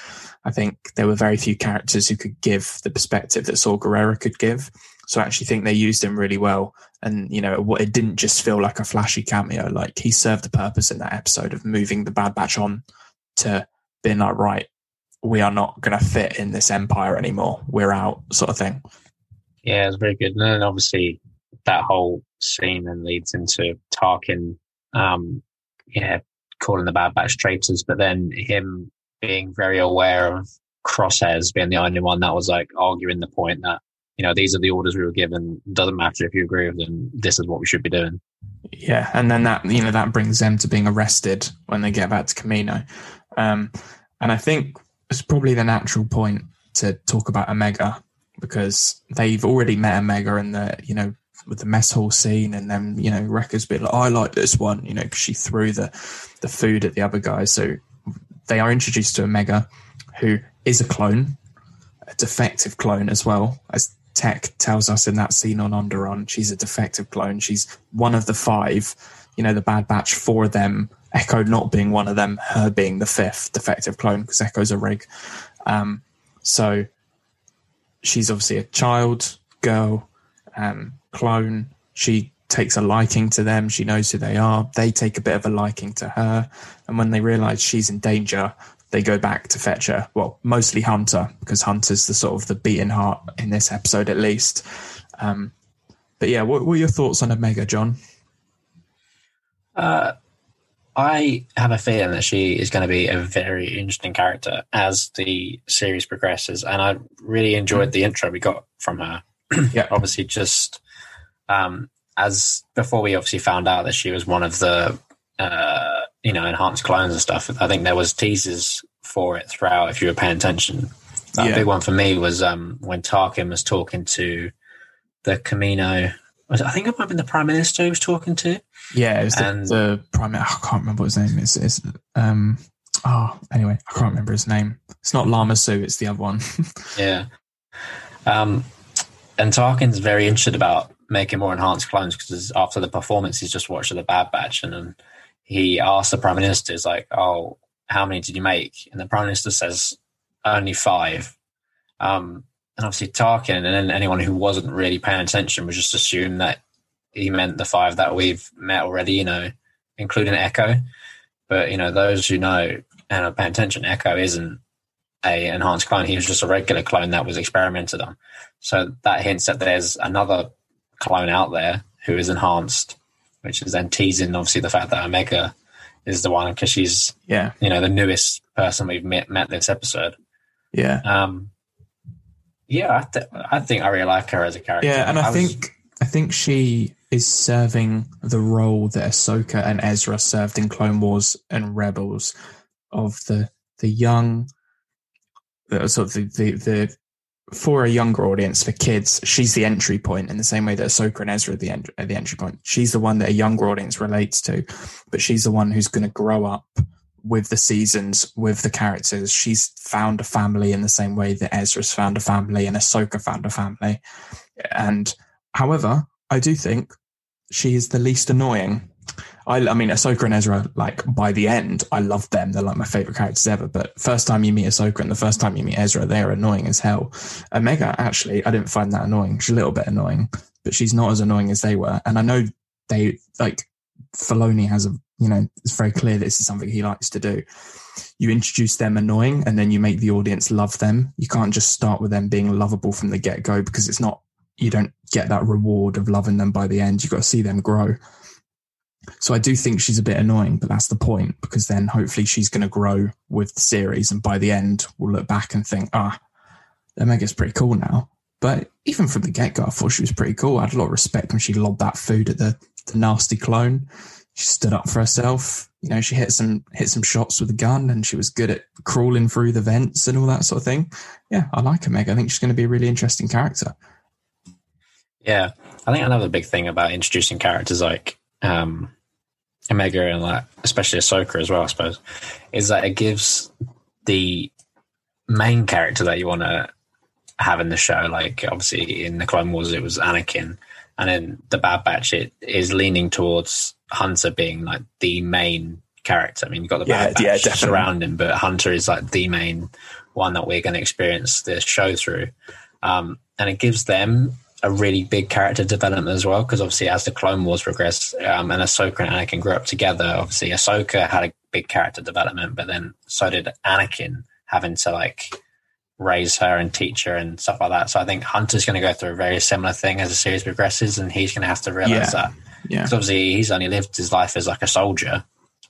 I think there were very few characters who could give the perspective that Saw Gerrera could give. So I actually think they used him really well. And, you know, it didn't just feel like a flashy cameo. Like he served a purpose in that episode of moving the Bad Batch on to being like, right, we are not going to fit in this empire anymore. We're out, sort of thing. Yeah, it's very good. And then obviously that whole scene then leads into Tarkin, um, yeah, calling the Bad Batch traitors, but then him being very aware of Crosshairs being the only one that was like arguing the point that you know these are the orders we were given. Doesn't matter if you agree with them. This is what we should be doing. Yeah, and then that you know that brings them to being arrested when they get back to Kamino. Um, and I think it's probably the natural point to talk about Omega because they've already met Omega and the, you know, with the mess hall scene, and then you know Wrecker's bit like, oh, I like this one, you know, because she threw the the food at the other guys. So they are introduced to Omega, who is a clone, a defective clone as well, as Tech tells us in that scene on Onderon. She's a defective clone. She's one of the five. You know, the Bad Batch. Four of them Echo not being one of them, her being the fifth defective clone because Echo's a rig. Um, so she's obviously a child, girl, um, clone. She takes a liking to them. She knows who they are. They take a bit of a liking to her. And when they realize she's in danger, they go back to fetch her. Well, mostly Hunter, because Hunter's the sort of the beating heart in this episode, at least. Um, but yeah, what were your thoughts on Omega, John? Uh, I have a feeling that she is going to be a very interesting character as the series progresses, and I really enjoyed mm. the intro we got from her. Yeah. obviously just um, as before we obviously found out that she was one of the uh, you know enhanced clones and stuff. I think there was teasers for it throughout. If you were paying attention, a Yeah. big one for me was um, when Tarkin was talking to the Kamino. Was it, I think it might have been the Prime Minister he was talking to. Yeah, it was the, And- the prime. I can't remember what his name is. It's um. Oh, anyway, I can't remember his name. It's not Lama Su. It's the other one. Yeah. Um, and Tarkin's very interested about making more enhanced clones because after the performance he's just watched the Bad Batch and then he asked the Prime Minister, he's like, oh, how many did you make? And the Prime Minister says, only five. Um, and obviously Tarkin and then anyone who wasn't really paying attention would just assume that he meant the five that we've met already, you know, including Echo. But, you know, those who know and are paying attention, Echo isn't a enhanced clone. He was just a regular clone that was experimented on. So that hints that there's another clone out there who is enhanced, which is then teasing obviously the fact that Omega is the one because she's yeah, you know the newest person we've met met this episode. yeah, Um, yeah, I, th- I think I really like her as a character. yeah. And I, was- think I think she is serving the role that Ahsoka and Ezra served in Clone Wars and Rebels, of the the young, the sort of the the, the for a younger audience, for kids, she's the entry point in the same way that Ahsoka and Ezra are the, en- are the entry point. She's the one that a younger audience relates to, but she's the one who's going to grow up with the seasons, with the characters. She's found a family in the same way that Ezra's found a family and Ahsoka found a family. And however, I do think she is the least annoying. I, I mean, Ahsoka and Ezra, like by the end, I love them. They're like my favorite characters ever. But first time you meet Ahsoka and the first time you meet Ezra, they're annoying as hell. Omega, actually, I didn't find that annoying. She's a little bit annoying, but she's not as annoying as they were. And I know they like Filoni has a, you know, it's very clear this is something he likes to do. You introduce them annoying and then you make the audience love them. You can't just start with them being lovable from the get go because it's not, you don't get that reward of loving them by the end. You've got to see them grow. So I do think she's a bit annoying, but that's the point because then hopefully she's going to grow with the series, and by the end we'll look back and think, ah, Omega's pretty cool now. But even from the get go, I thought she was pretty cool. I had a lot of respect when she lobbed that food at the, the nasty clone. She stood up for herself. You know, she hit some hit some shots with a gun, and she was good at crawling through the vents and all that sort of thing. Yeah, I like Omega. I think she's going to be a really interesting character. Yeah, I think another big thing about introducing characters like um, Omega and like especially Ahsoka as well, I suppose, is that it gives the main character that you want to have in the show. Like obviously in the Clone Wars, it was Anakin, and in the Bad Batch, it is leaning towards Hunter being like the main character. I mean, you've got the Yeah, Bad Batch yeah, definitely. surrounding, but Hunter is like the main one that we're going to experience the show through. Um, and it gives them a really big character development as well, because obviously as the Clone Wars progress um, and Ahsoka and Anakin grew up together, obviously Ahsoka had a big character development, but then so did Anakin, having to like raise her and teach her and stuff like that. So I think Hunter's going to go through a very similar thing as the series progresses, and he's going to have to realize Yeah. that Yeah, because obviously he's only lived his life as like a soldier,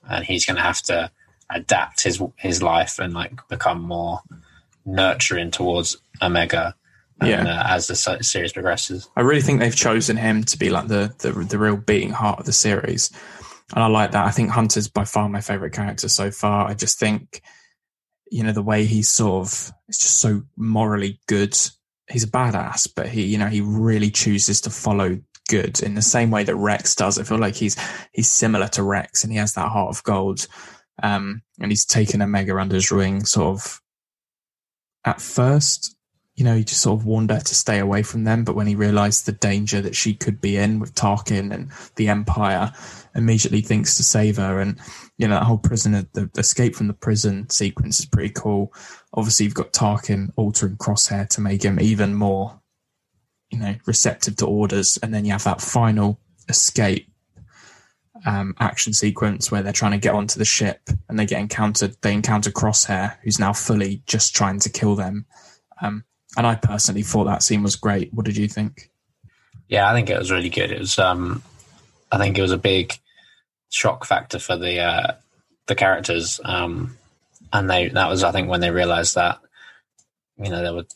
and he's going to have to adapt his his life and like become more nurturing towards Omega. And, Yeah. uh, as the series progresses. I really think they've chosen him to be like the, the the real beating heart of the series, and I like that. I think Hunter's by far my favorite character so far. I just think, you know, the way he's sort of it's just so morally good. He's a badass, but he, you know, he really chooses to follow good in the same way that Rex does. I feel like he's he's similar to Rex, and he has that heart of gold. Um, and he's taken Omega under his wing, sort of. At first, you know, he just sort of warned her to stay away from them. But when he realized the danger that she could be in with Tarkin and the Empire, immediately thinks to save her. And, you know, that whole prison, the escape from the prison sequence is pretty cool. Obviously, you've got Tarkin altering Crosshair to make him even more, you know, receptive to orders. And then you have that final escape um, action sequence where they're trying to get onto the ship and they get encountered. They encounter Crosshair, who's now fully just trying to kill them. Um, and I personally thought that scene was great. What did you think? Yeah, I think it was really good. It was, um, I think it was a big shock factor for the uh, the characters, um, and they that was I think when they realised that you know they were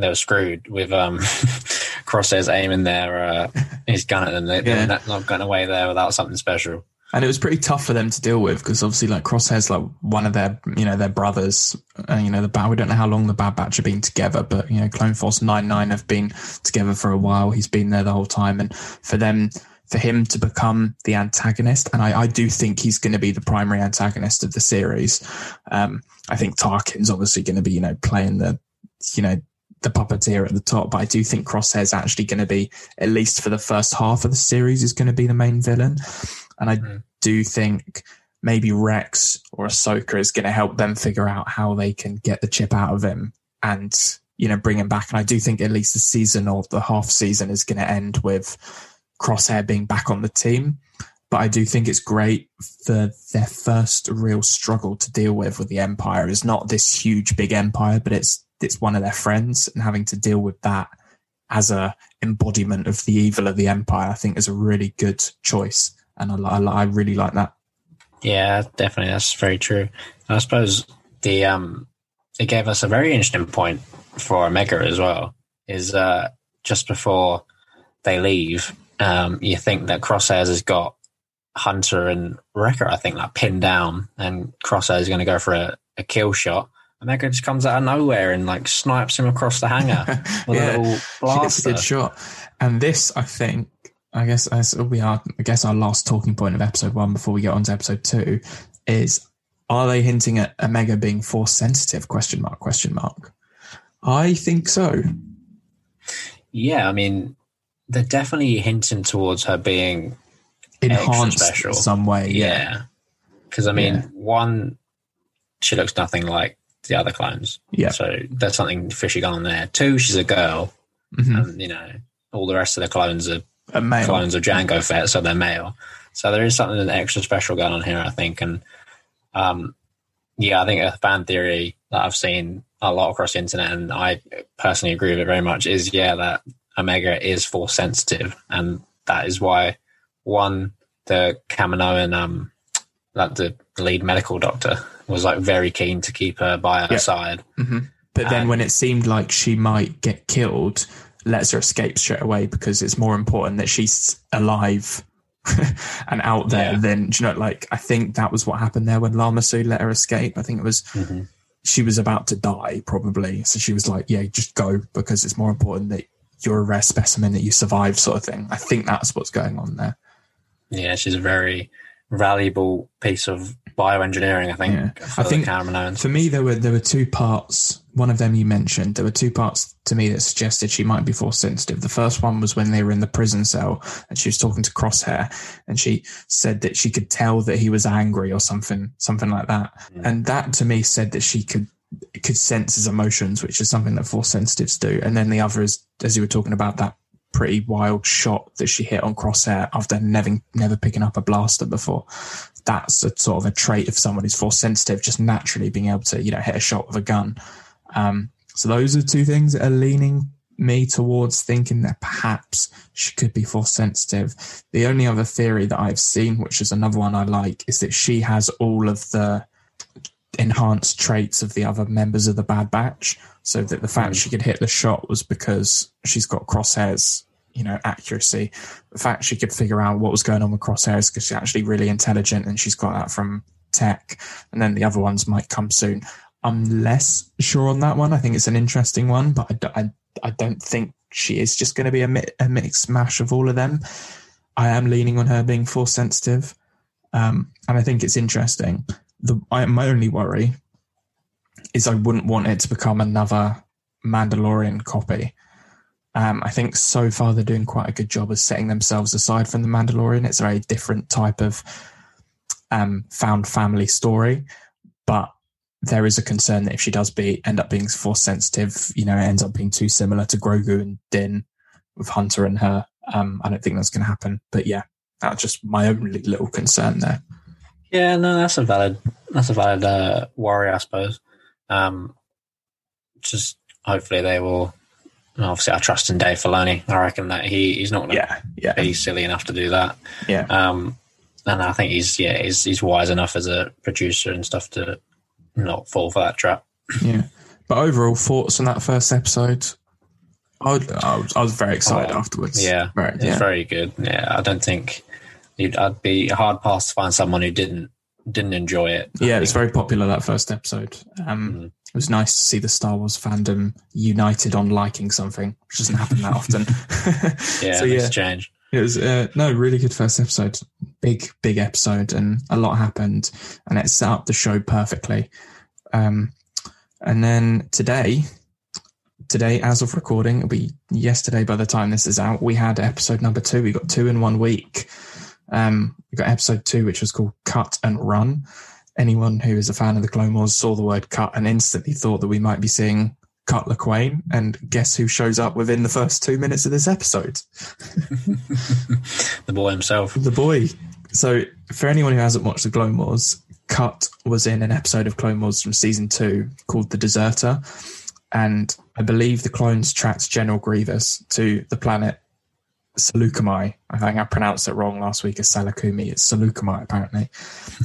they were screwed with um, Crosshairs aiming their uh, his gun at them. They, Yeah. They're not, not going away there without something special. And it was pretty tough for them to deal with because obviously, like Crosshair's like one of their, you know, their brothers. And you know, the bad. We don't know how long the Bad Batch have been together, but you know, Clone Force Nine Nine have been together for a while. He's been there the whole time, and for them, for him to become the antagonist, and I, I do think he's going to be the primary antagonist of the series. Um, I think Tarkin's obviously going to be, you know, playing the, you know, the puppeteer at the top, but I do think Crosshair's actually going to be, at least for the first half of the series, is going to be the main villain. And I Mm. do think maybe Rex or Ahsoka is going to help them figure out how they can get the chip out of him and, you know, bring him back. And I do think at least the season or the half season is going to end with Crosshair being back on the team. But I do think it's great for their first real struggle to deal with with the Empire is not this huge big empire, but it's it's one of their friends and having to deal with that as a embodiment of the evil of the Empire. I think is a really good choice, and I, I, I really like that. Yeah, definitely. That's very true. I suppose the um, it gave us a very interesting point for Omega as well. Is uh, just before they leave, um, you think that Crosshairs has got Hunter and Wrecker, I think, like pinned down, and Crosshairs is going to go for a, a kill shot. And Omega just comes out of nowhere and like snipes him across the hangar with Yeah, a little She gets a good shot, and this I think. I guess be our, I guess our last talking point of episode one before we get on to episode two is are they hinting at Omega being force sensitive? Question mark, question mark. I think so. Yeah, I mean, they're definitely hinting towards her being Enhanced special. in some way. Yeah. Yeah. Because, I mean, Yeah. one, she looks nothing like the other clones. Yeah. So there's something fishy going on there. Two, she's a girl. hmm And, you know, all the rest of the clones are. Clones of Jango Fett, so they're male. So there is something extra special going on here, I think. And, um, yeah, I think a fan theory that I've seen a lot across the internet, and I personally agree with it very much, is yeah, that Omega is force sensitive. And that is why, one, the Kaminoan, um, like the lead medical doctor, was like very keen to keep her by her Yeah. side. hmm But then when it seemed like she might get killed, lets her escape straight away because it's more important that she's alive and out there Yeah. than you know like I think that was what happened there when Lama Su let her escape. I think it was mm-hmm. she was about to die probably. So she was like, Yeah, just go because it's more important that you're a rare specimen that you survive sort of thing. I think that's what's going on there. Yeah, she's a very valuable piece of bioengineering, I think. Yeah. I think- For me, there were there were two parts. One of them you mentioned. There were two parts to me that suggested she might be force sensitive. The first one was when they were in the prison cell and she was talking to Crosshair, and she said that she could tell that he was angry or something, something like that. Mm. And that to me said that she could could sense his emotions, which is something that force sensitives do. And then the other is, as you were talking about, that pretty wild shot that she hit on Crosshair after never never picking up a blaster before that's a sort of a trait of someone who's force sensitive, just naturally being able to, you know, hit a shot with a gun. Um, so those are two things that are leaning me towards thinking that perhaps she could be force sensitive. The only other theory that I've seen, which is another one I like, is that she has all of the enhanced traits of the other members of the Bad Batch. So that the fact Mm. she could hit the shot was because she's got crosshairs, you know, accuracy. The fact she could figure out what was going on with crosshairs because she's actually really intelligent and she's got that from tech. And then the other ones might come soon. I'm less sure on that one. I think it's an interesting one, but I, d- I, I don't think she is just going to be a, mi- a mixed mash of all of them. I am leaning on her being force sensitive. Um, and I think it's interesting. The I, my only worry is I wouldn't want it to become another Mandalorian copy. Um, I think so far they're doing quite a good job of setting themselves aside from the Mandalorian. It's a very different type of um, found family story, but there is a concern that if she does be end up being force sensitive, you know, it ends up being too similar to Grogu and Din with Hunter and her. Um, I don't think that's going to happen. But yeah, that's just my only little concern there. Yeah, no, that's a valid that's a valid uh, worry, I suppose. Um, just hopefully they will. Obviously, I trust in Dave Filoni. I reckon that he, he's not going to Yeah, yeah, be silly enough to do that. yeah. Um, and I think he's yeah he's he's wise enough as a producer and stuff to not fall for that trap. Yeah. But overall, thoughts on that first episode? I, was, I was, I was very excited oh, afterwards. Yeah, very, it's yeah. very good. Yeah, I don't think I'd be hard passed to find someone who didn't didn't enjoy it. I yeah, it was very popular that first episode. Um, mm. It was nice to see the Star Wars fandom united on liking something, which doesn't happen that often. yeah, so, yeah, change. It was uh, no really good first episode, big big episode, and a lot happened, and it set up the show perfectly. Um, and then today, today as of recording, it'll be yesterday by the time this is out. We had episode number two. We got two in one week. Um, we got episode two, which was called Cut and Run. Anyone who is a fan of the Clone Wars saw the word cut and instantly thought that we might be seeing Cut Lawquane. And guess who shows up within the first two minutes of this episode? the boy himself. The boy. So, for anyone who hasn't watched the Clone Wars, Cut was in an episode of Clone Wars from season two called The Deserter. And I believe the clones tracked General Grievous to the planet Saleucami. I think I pronounced it wrong last week as Salakumi. It's Saleucami, apparently.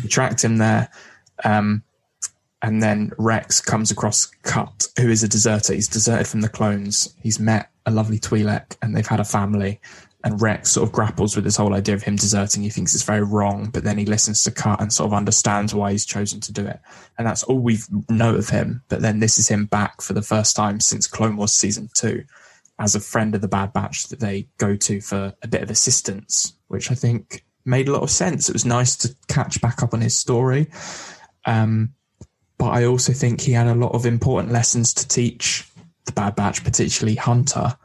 He tracked him there. Um, and then Rex comes across Cut, who is a deserter. He's deserted from the clones. He's met a lovely Twi'lek and they've had a family. And Rex sort of grapples with this whole idea of him deserting. He thinks it's very wrong, but then he listens to Cut and sort of understands why he's chosen to do it. And that's all we know of him. But then this is him back for the first time since Clone Wars season two as a friend of the Bad Batch that they go to for a bit of assistance, which I think made a lot of sense. It was nice to catch back up on his story. Um, but I also think he had a lot of important lessons to teach the Bad Batch, particularly Hunter,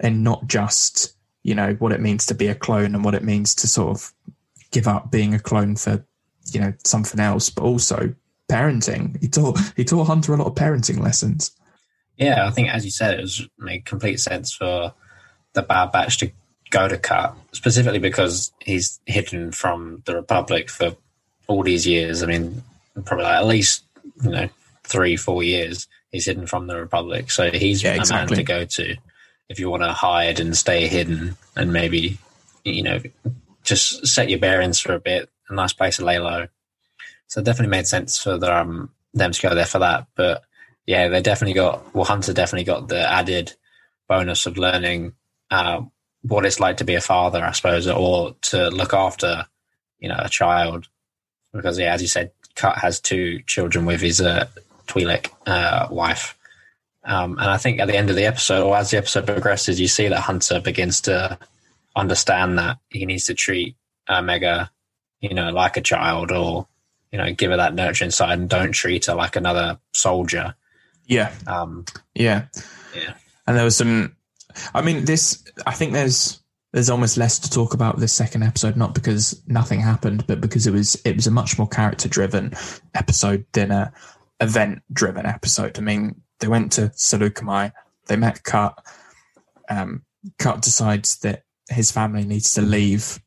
and not just, you know, what it means to be a clone and what it means to sort of give up being a clone for, you know, something else, but also parenting. He taught he taught Hunter a lot of parenting lessons. Yeah, I think as you said, it was made complete sense for the Bad Batch to go to Cut, specifically because he's hidden from the Republic for all these years. I mean, probably like at least you know three, four years. He's hidden from the Republic, so he's yeah, a exactly. man to go to if you want to hide and stay hidden, and maybe you know just set your bearings for a bit. A nice place to lay low. So it definitely made sense for the, um, them to go there for that, but yeah, they definitely got. Well, Hunter definitely got the added bonus of learning uh, what it's like to be a father, I suppose, or to look after, you know, a child. Because yeah, as you said, Cut has two children with his uh, Twi'lek uh, wife. Um, and I think at the end of the episode, or as the episode progresses, you see that Hunter begins to understand that he needs to treat Omega, you know, like a child, or you know, give her that nurturing side, and don't treat her like another soldier. Yeah. Um, yeah. Yeah. And there was some. I mean, this. I think there's there's almost less to talk about this second episode, not because nothing happened, but because it was it was a much more character driven episode than a event driven episode. I mean, they went to Saleucami, they met Cut. Um, Cut decides that his family needs to leave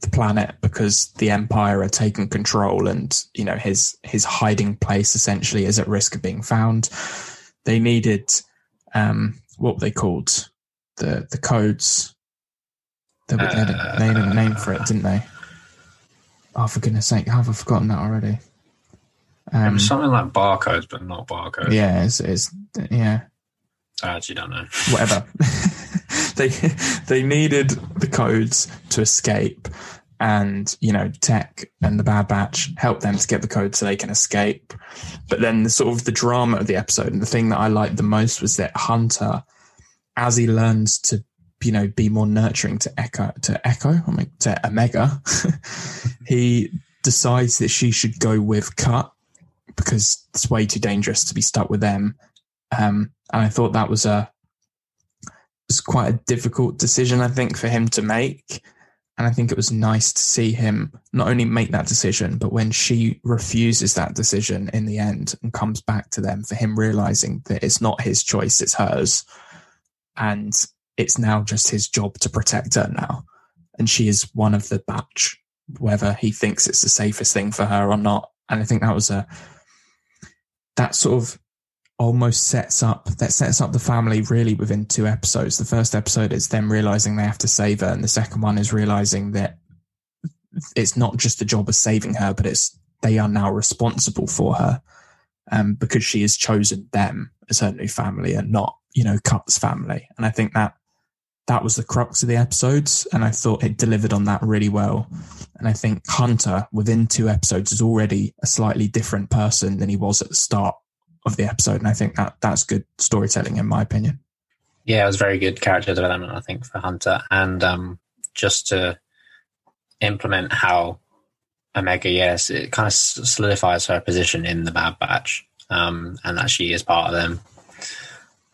the planet because the empire are taking control and you know his his hiding place essentially is at risk of being found. They needed um what were they called? The the codes. They, uh, had a, they had a name for it didn't they? Oh for goodness sake have i forgotten that already? Um, something like barcodes but not barcodes. yeah it's, it's yeah. I actually don't know. Whatever. they they needed the codes to escape, and you know, Tech and the Bad Batch help them to get the code so they can escape. But then the sort of the drama of the episode and the thing that I liked the most was that Hunter, as he learns to you know be more nurturing to Echo to Echo, I mean to Omega, he decides that she should go with Cut because it's way too dangerous to be stuck with them um, and I thought that was a was quite a difficult decision, I think, for him to make. And I think it was nice to see him not only make that decision, but when she refuses that decision in the end and comes back to them, for him realizing that it's not his choice, it's hers. And it's now just his job to protect her now. And she is one of the batch, whether he thinks it's the safest thing for her or not. And I think that was a, that sort of almost sets up that sets up the family really within two episodes. The first episode is them realizing they have to save her, and the second one is realizing that it's not just the job of saving her, but it's they are now responsible for her, um, because she has chosen them as her new family and not you know, Cut's family. And I think that that was the crux of the episodes. And I thought it delivered on that really well. And I think Hunter, within two episodes, is already a slightly different person than he was at the start of the episode. And I think that that's good storytelling, in my opinion. Yeah, it was very good character development, I think, for Hunter. And um, just to implement how Omega, yes, it kind of solidifies her position in the Bad Batch um, and that she is part of them.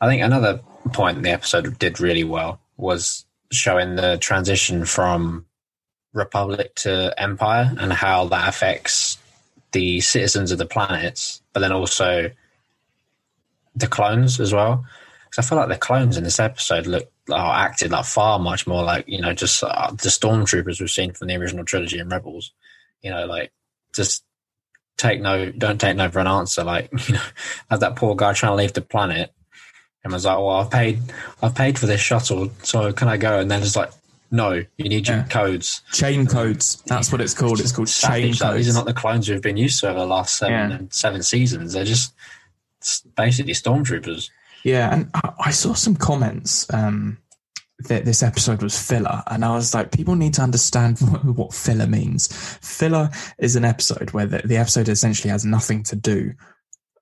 I think another point the episode did really well was showing the transition from Republic to Empire and how that affects the citizens of the planets, but then also the clones as well. Because I feel like the clones in this episode look are acted like far much more like you know just uh, the stormtroopers we've seen from the original trilogy and Rebels. You know, like just take no, don't take no for an answer. Like you know, as that poor guy trying to leave the planet and was like, "Well, I've paid, I've paid for this shuttle, so can I go?" And then it's like, "No, you need your codes, chain codes. That's what it's called. It's called chain codes. These are not the clones we've been used to over the last seven yeah. seven seasons. They're just basically stormtroopers." Yeah, and I saw some comments um, that this episode was filler, and I was like, people need to understand what, filler means. Filler is an episode where the, the episode essentially has nothing to do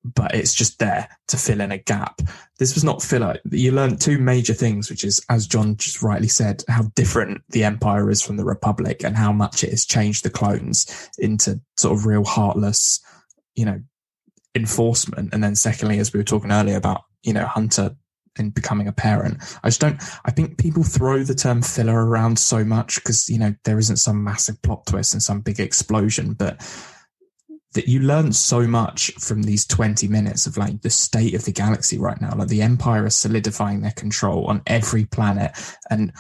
but it's just there to fill in a gap. This was not filler. You learn two major things, which is, as John just rightly said, how different the Empire is from the Republic and how much it has changed the clones into sort of real heartless, you know, enforcement. And then secondly, as we were talking earlier about you know, Hunter and becoming a parent. I just don't, I think people throw the term filler around so much because, you know, there isn't some massive plot twist and some big explosion, but that you learn so much from these 20 minutes of like the state of the galaxy right now. Like the Empire is solidifying their control on every planet and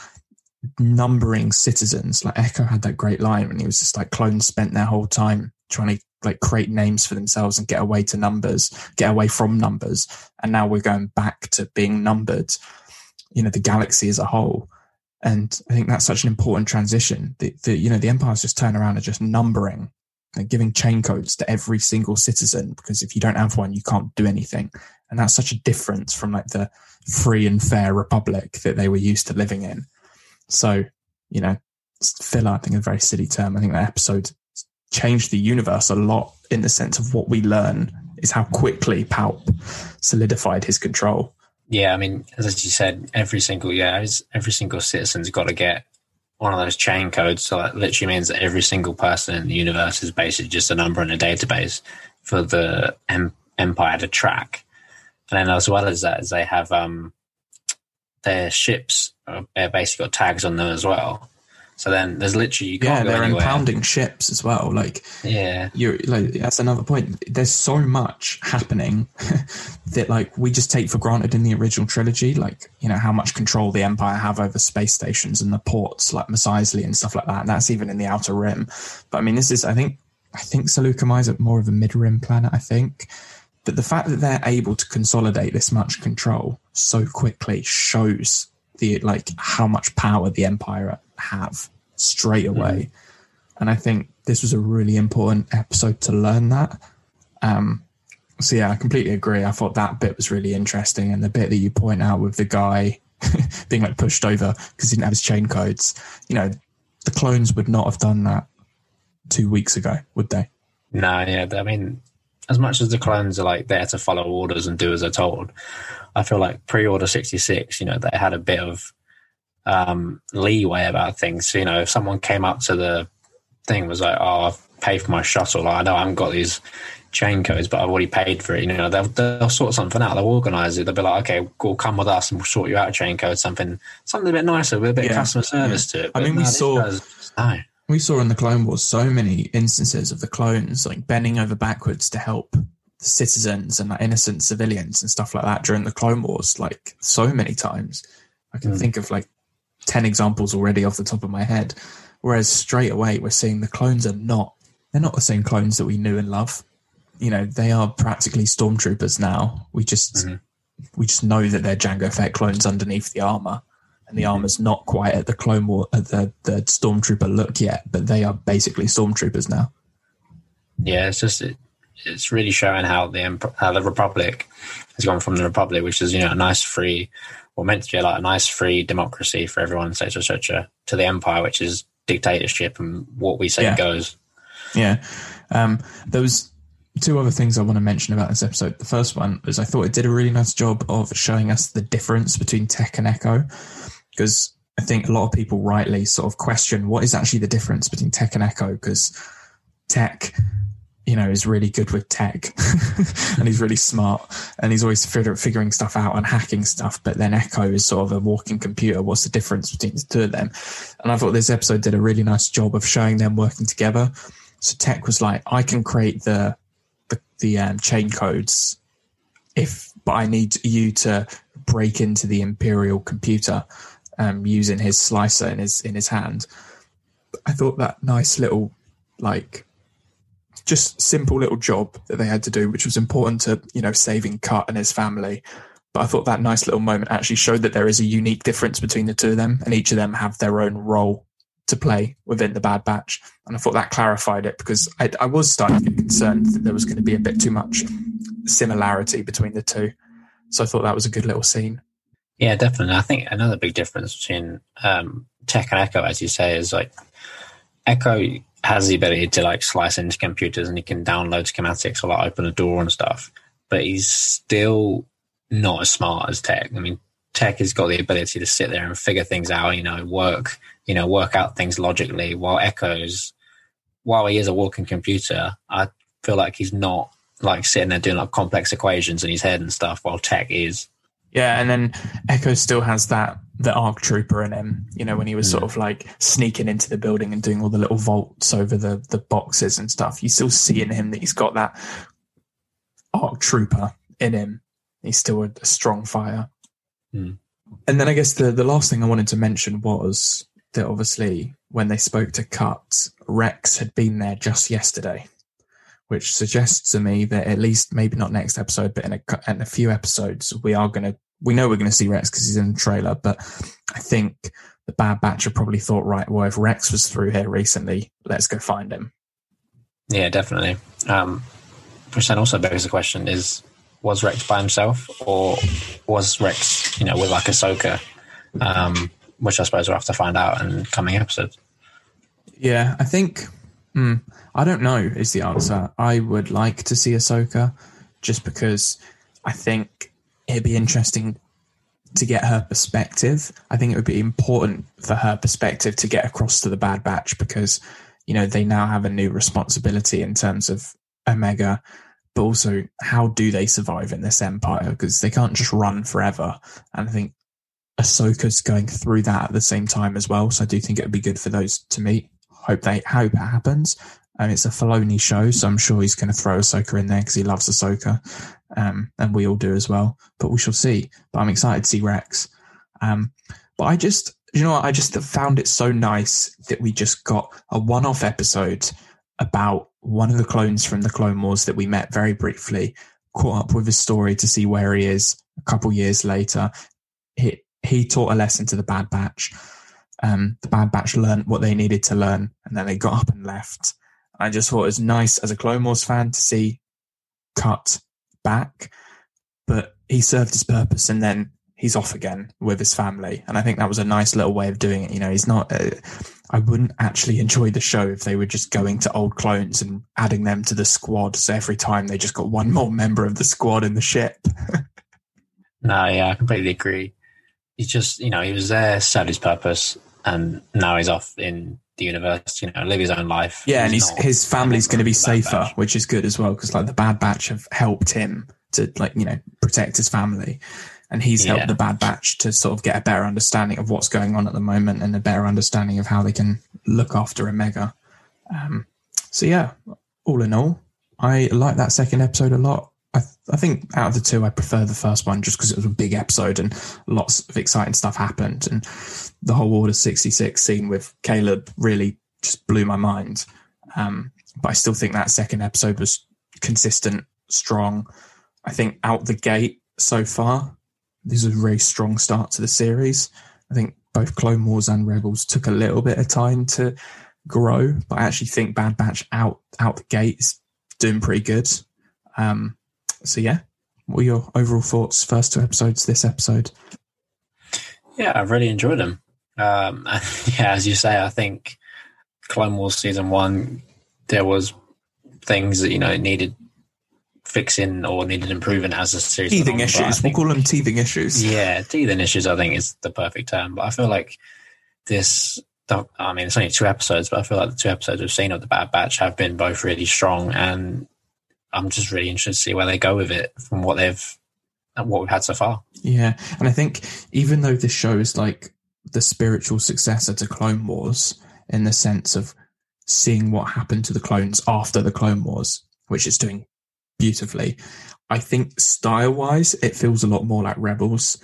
numbering citizens. Like Echo had that great line when he was just like clones spent their whole time trying to like create names for themselves and get away to numbers, get away from numbers. And now we're going back to being numbered, you know, the galaxy as a whole. And I think that's such an important transition. The, the you know, the empires just turn around and just numbering and giving chain codes to every single citizen because if you don't have one, you can't do anything. And that's such a difference from like the free and fair republic that they were used to living in. So, you know, filler, I think, a very silly term. I think that episode changed the universe a lot in the sense of what we learn is how quickly Palp solidified his control. Yeah, I mean, as you said, every single yeah, every single citizen's got to get one of those chain codes. So that literally means that every single person in the universe is basically just a number in a database for the em- empire to track. And then, as well as that, as they have um, their ships, uh, they're basically got tags on them as well. So then there's literally you yeah, they're anywhere. impounding ships as well. Like yeah, you're like that's another point. There's so much happening that like we just take for granted in the original trilogy. Like you know how much control the Empire have over space stations and the ports like Mos Eisley and stuff like that. And that's even in the Outer Rim. But I mean, this is I think I think Saleucami is more of a mid rim planet. I think. But the fact that they're able to consolidate this much control so quickly shows the like how much power the Empire have straight mm-hmm. away. Mm. And I think this was a really important episode to learn that. Um, so yeah, I completely agree. I thought that bit was really interesting, and the bit that you point out with the guy being like pushed over because he didn't have his chain codes. You know, the clones would not have done that two weeks ago, would they? No, yeah. I mean, as much as the clones are like there to follow orders and do as they're told, I feel like pre-order sixty six. You know, they had a bit of um, leeway about things. So, you know, if someone came up to the thing was like, "Oh, I've paid for my shuttle. I know I haven't got these chain codes, but I've already paid for it." You know, they'll, they'll sort something out. They'll organise it. They'll be like, "Okay, go come with us, and we'll sort you out a chain code, something, something a bit nicer with a bit yeah. of customer service yeah. to it." But I mean, no, we saw. Guys, no. We saw in the Clone Wars so many instances of the clones like bending over backwards to help the citizens and like innocent civilians and stuff like that during the Clone Wars, like so many times. I can mm. think of like 10 examples already off the top of my head. Whereas straight away, we're seeing the clones are not, they're not the same clones that we knew and love. You know, they are practically stormtroopers now. We just, mm-hmm. we just know that they're Jango Fett clones underneath the armor. And the mm-hmm. armor's not quite at the clone war, at the, the stormtrooper look yet, but they are basically stormtroopers now. Yeah, it's just, it, it's really showing how the how the Republic has gone from the Republic, which is you know a nice free, or meant to be like a nice free democracy for everyone, etc., etc., to the Empire, which is dictatorship and what we say Yeah. goes. Yeah. Um, there was two other things I want to mention about this episode. The first one was I thought it did a really nice job of showing us the difference between Tech and Echo, because I think a lot of people rightly sort of question what is actually the difference between Tech and Echo, because Tech, you know, is really good with tech and he's really smart and he's always figure, figuring stuff out and hacking stuff. But then Echo is sort of a walking computer. What's the difference between the two of them? And I thought this episode did a really nice job of showing them working together. So Tech was like, I can create the the, the um, chain codes if, but I need you to break into the Imperial computer um, using his slicer in his in his hand. I thought that nice little like just simple little job that they had to do, which was important to you know saving Cut and his family. But I thought that nice little moment actually showed that there is a unique difference between the two of them, and each of them have their own role to play within the Bad Batch. And I thought that clarified it because I, I was starting to get concerned that there was going to be a bit too much similarity between the two. So I thought that was a good little scene. Yeah, definitely. I think another big difference between um, Tech and Echo, as you say, is like Echo has the ability to like slice into computers and he can download schematics or like open a door and stuff, but he's still not as smart as Tech. I mean, Tech has got the ability to sit there and figure things out, you know, work, you know, work out things logically. While Echo's, while he is a walking computer, I feel like he's not like sitting there doing like complex equations in his head and stuff. While Tech is. Yeah, and then Echo still has that the ARC trooper in him. You know, when he was sort of like sneaking into the building and doing all the little vaults over the the boxes and stuff. You still see in him that he's got that ARC trooper in him. He's still a, a strong fire. Hmm. And then I guess the the last thing I wanted to mention was that obviously when they spoke to Cut, Rex had been there just yesterday, which suggests to me that at least maybe not next episode, but in a in a few episodes, we are going to we know we're going to see Rex because he's in the trailer. But I think the Bad Batch have probably thought, right, well, if Rex was through here recently, let's go find him. Yeah, definitely. Um, which then also begs the question: Is was Rex by himself, or was Rex, you know, with like Ahsoka? Um, which I suppose we'll have to find out in coming episodes. Yeah, I think hmm, I don't know is the answer. I would like to see Ahsoka just because I think it'd be interesting to get her perspective. I think it would be important for her perspective to get across to the Bad Batch because you know they now have a new responsibility in terms of Omega, but also how do they survive in this empire because they can't just run forever. And I think Ahsoka's going through that at the same time as well. So I do think it would be good for those to meet. Hope they hope it happens. And it's a Filoni show, so I'm sure he's going to throw Ahsoka in there because he loves Ahsoka, um, and we all do as well. But we shall see. But I'm excited to see Rex. Um, but I just, you know, what? I just found it so nice that we just got a one-off episode about one of the clones from the Clone Wars that we met very briefly, caught up with his story to see where he is a couple years later. He he taught a lesson to the Bad Batch. Um, the Bad Batch learned what they needed to learn, and then they got up and left. I just thought it was nice as a Clone Wars fan to see Cut back, but he served his purpose, and then he's off again with his family. And I think that was a nice little way of doing it. You know, he's not. Uh, I wouldn't actually enjoy the show if they were just going to old clones and adding them to the squad. So every time they just got one more member of the squad in the ship. No, yeah, I completely agree. He's just, you know, he was there, served his purpose, and now he's off in the universe, you know, live his own life. Yeah, and He's he's, not his family's going to be safer, Batch. which is good as well because like the Bad Batch have helped him to like you know protect his family, and he's Yeah. helped the Bad Batch to sort of get a better understanding of what's going on at the moment and a better understanding of how they can look after Omega. Um, so yeah, all in all, I like that second episode a lot. I, I think out of the two, I prefer the first one just because it was a big episode and lots of exciting stuff happened. And the whole Order 66 scene with Caleb really just blew my mind. Um, but I still think that second episode was consistent, strong. I think out the gate so far, this is a very strong start to the series. I think both Clone Wars and Rebels took a little bit of time to grow, but I actually think Bad Batch out out the gate is doing pretty good. Um, so yeah, what were your overall thoughts? First two episodes, this episode. Yeah, I've really enjoyed them. Um, yeah, as you say, I think Clone Wars season one, there was things that you know needed fixing or needed improving as a series. Teething on, I issues. We'll call them teething issues. Yeah, teething issues. I think is the perfect term. But I feel like this. I mean, it's only two episodes, but I feel like the two episodes we've seen of the Bad Batch have been both really strong, and I'm just really interested to see where they go with it from what they've, what we've had so far. Yeah, and I think even though this show is like the spiritual successor to Clone Wars in the sense of seeing what happened to the clones after the Clone Wars, which is doing beautifully, I think style wise, it feels a lot more like Rebels.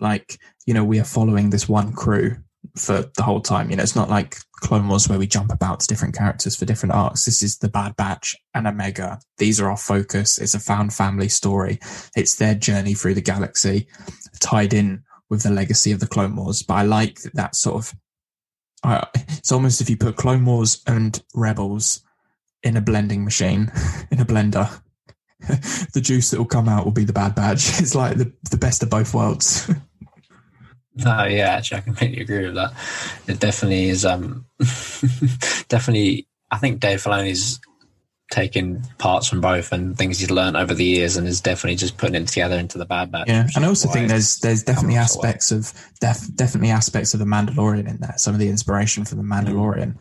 Like, you know, we are following this one crew for the whole time. You know, it's not like Clone Wars where we jump about to different characters for different arcs. This is the Bad Batch and Omega. These are our focus. It's a found family story. It's their journey through the galaxy tied in with the legacy of the Clone Wars. But I like that sort of. Uh, it's almost if you put Clone Wars and Rebels in a blending machine, in a blender, the juice that will come out will be the Bad Batch. It's like the the best of both worlds. No, yeah, actually, I completely agree with that. It definitely is. Um, definitely, I think Dave Filoni's taken parts from both and things he's learned over the years, and is definitely just putting it together into the Bad Batch. Yeah, and I also think there's there's definitely aspects of def, definitely aspects of the Mandalorian in there. Some of the inspiration from the Mandalorian.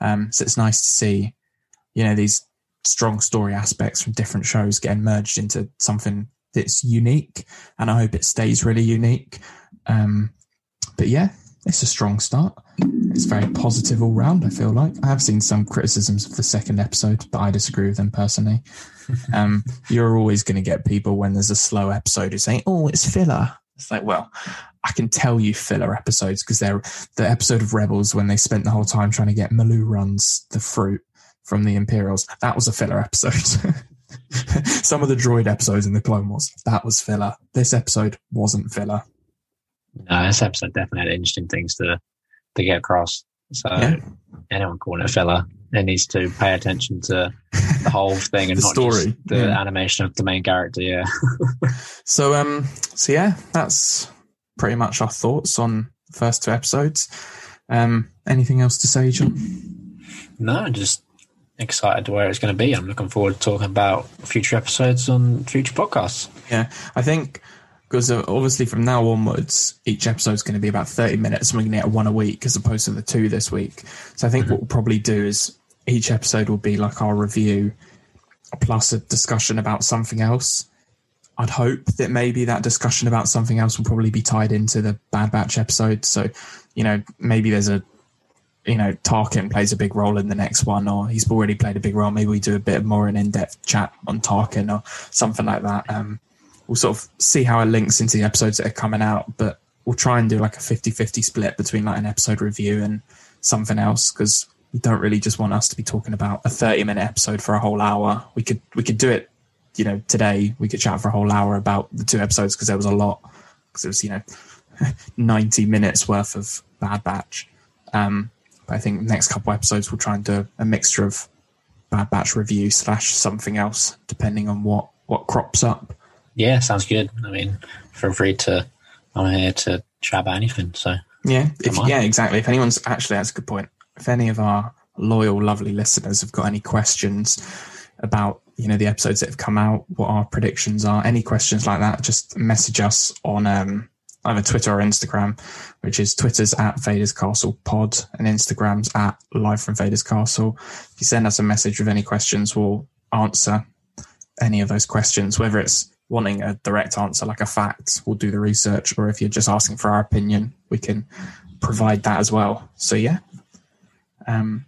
Um, so it's nice to see, you know, these strong story aspects from different shows getting merged into something that's unique, and I hope it stays really unique. Um, but yeah, it's a strong start. It's very positive all round. I feel like I have seen some criticisms of the second episode, but I disagree with them personally. Um, you're always going to get people when there's a slow episode who say, "Oh, it's filler." It's like, well, I can tell you filler episodes because they're the episode of Rebels when they spent the whole time trying to get meilooruns the fruit from the Imperials. That was a filler episode. Some of the droid episodes in the Clone Wars, that was filler. This episode wasn't filler. No, this episode definitely had interesting things to to get across. So Yeah. anyone calling it a filler, it needs to pay attention to the whole thing and The not story, just the yeah. animation of the main character. Yeah. So um so yeah, that's pretty much our thoughts on the first two episodes. Um anything else to say, John? No, just excited to where it's going to be. I'm looking forward to talking about future episodes on future podcasts. Yeah. I think because obviously from now onwards, each episode's going to be about 30 minutes and we're going to get one a week as opposed to the two this week. So I think what we'll probably do is each episode will be like our review plus a discussion about something else. I'd hope that maybe that discussion about something else will probably be tied into the Bad Batch episode. So, you know, maybe there's a, you know, Tarkin plays a big role in the next one, or he's already played a big role. Maybe we do a bit more an in-depth chat on Tarkin or something like that. Um, we'll sort of see how it links into the episodes that are coming out, but we'll try and do like a 50-50 split between like an episode review and something else because we don't really just want us to be talking about a 30 minute episode for a whole hour. We could we could do it, you know, today. We could chat for a whole hour about the two episodes because there was a lot because it was you know 90 minutes worth of Bad Batch. Um, but I think next couple episodes we'll try and do a mixture of Bad Batch review slash something else depending on what what crops up. Yeah, sounds good. I mean, feel free to. I'm here to chat about anything. So Yeah, if, yeah, exactly. If anyone's actually, that's a good point. If any of our loyal, lovely listeners have got any questions about you know the episodes that have come out, what our predictions are, any questions like that, just message us on um, either Twitter or Instagram, which is Twitter's at Vader's Castle Pod and Instagram's at Live from Vader's Castle. If you send us a message with any questions, we'll answer any of those questions, whether it's wanting a direct answer like a fact, we'll do the research, or if you're just asking for our opinion, we can provide that as well. So yeah, um,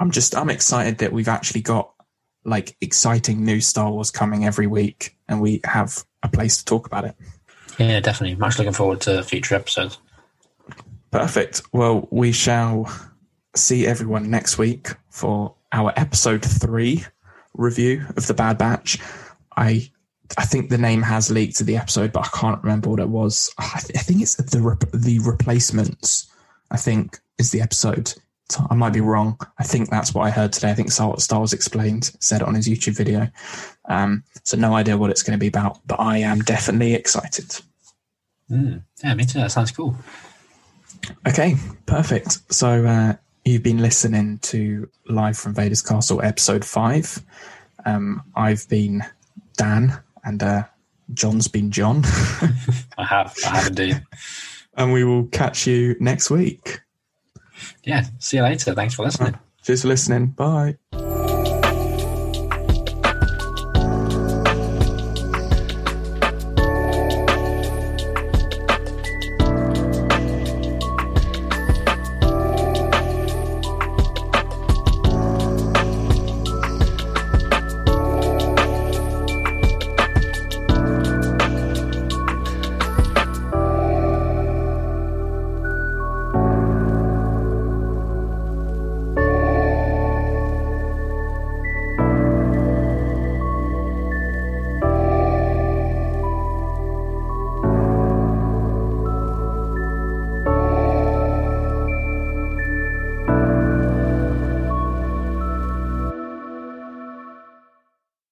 I'm just I'm excited that we've actually got like exciting new Star Wars coming every week, and we have a place to talk about it. yeah, definitely. Much looking forward to future episodes. Perfect. Well, we shall see everyone next week for our episode three review of the Bad Batch. I I think the name has leaked to the episode, but I can't remember what it was. I, th- I think it's the the replacements. I think is the episode. I might be wrong. I think that's what I heard today. I think Star Wars Explained said it on his YouTube video. Um, so no idea what it's going to be about, but I am definitely excited. Mm. Yeah, me too. That sounds cool. Okay, perfect. So uh, you've been listening to Live from Vader's Castle, episode five. Um, I've been Dan, and uh, John's been John. I have. I have indeed. and we will catch you next week. Yeah. See you later. Thanks for listening. Cheers for listening. Bye.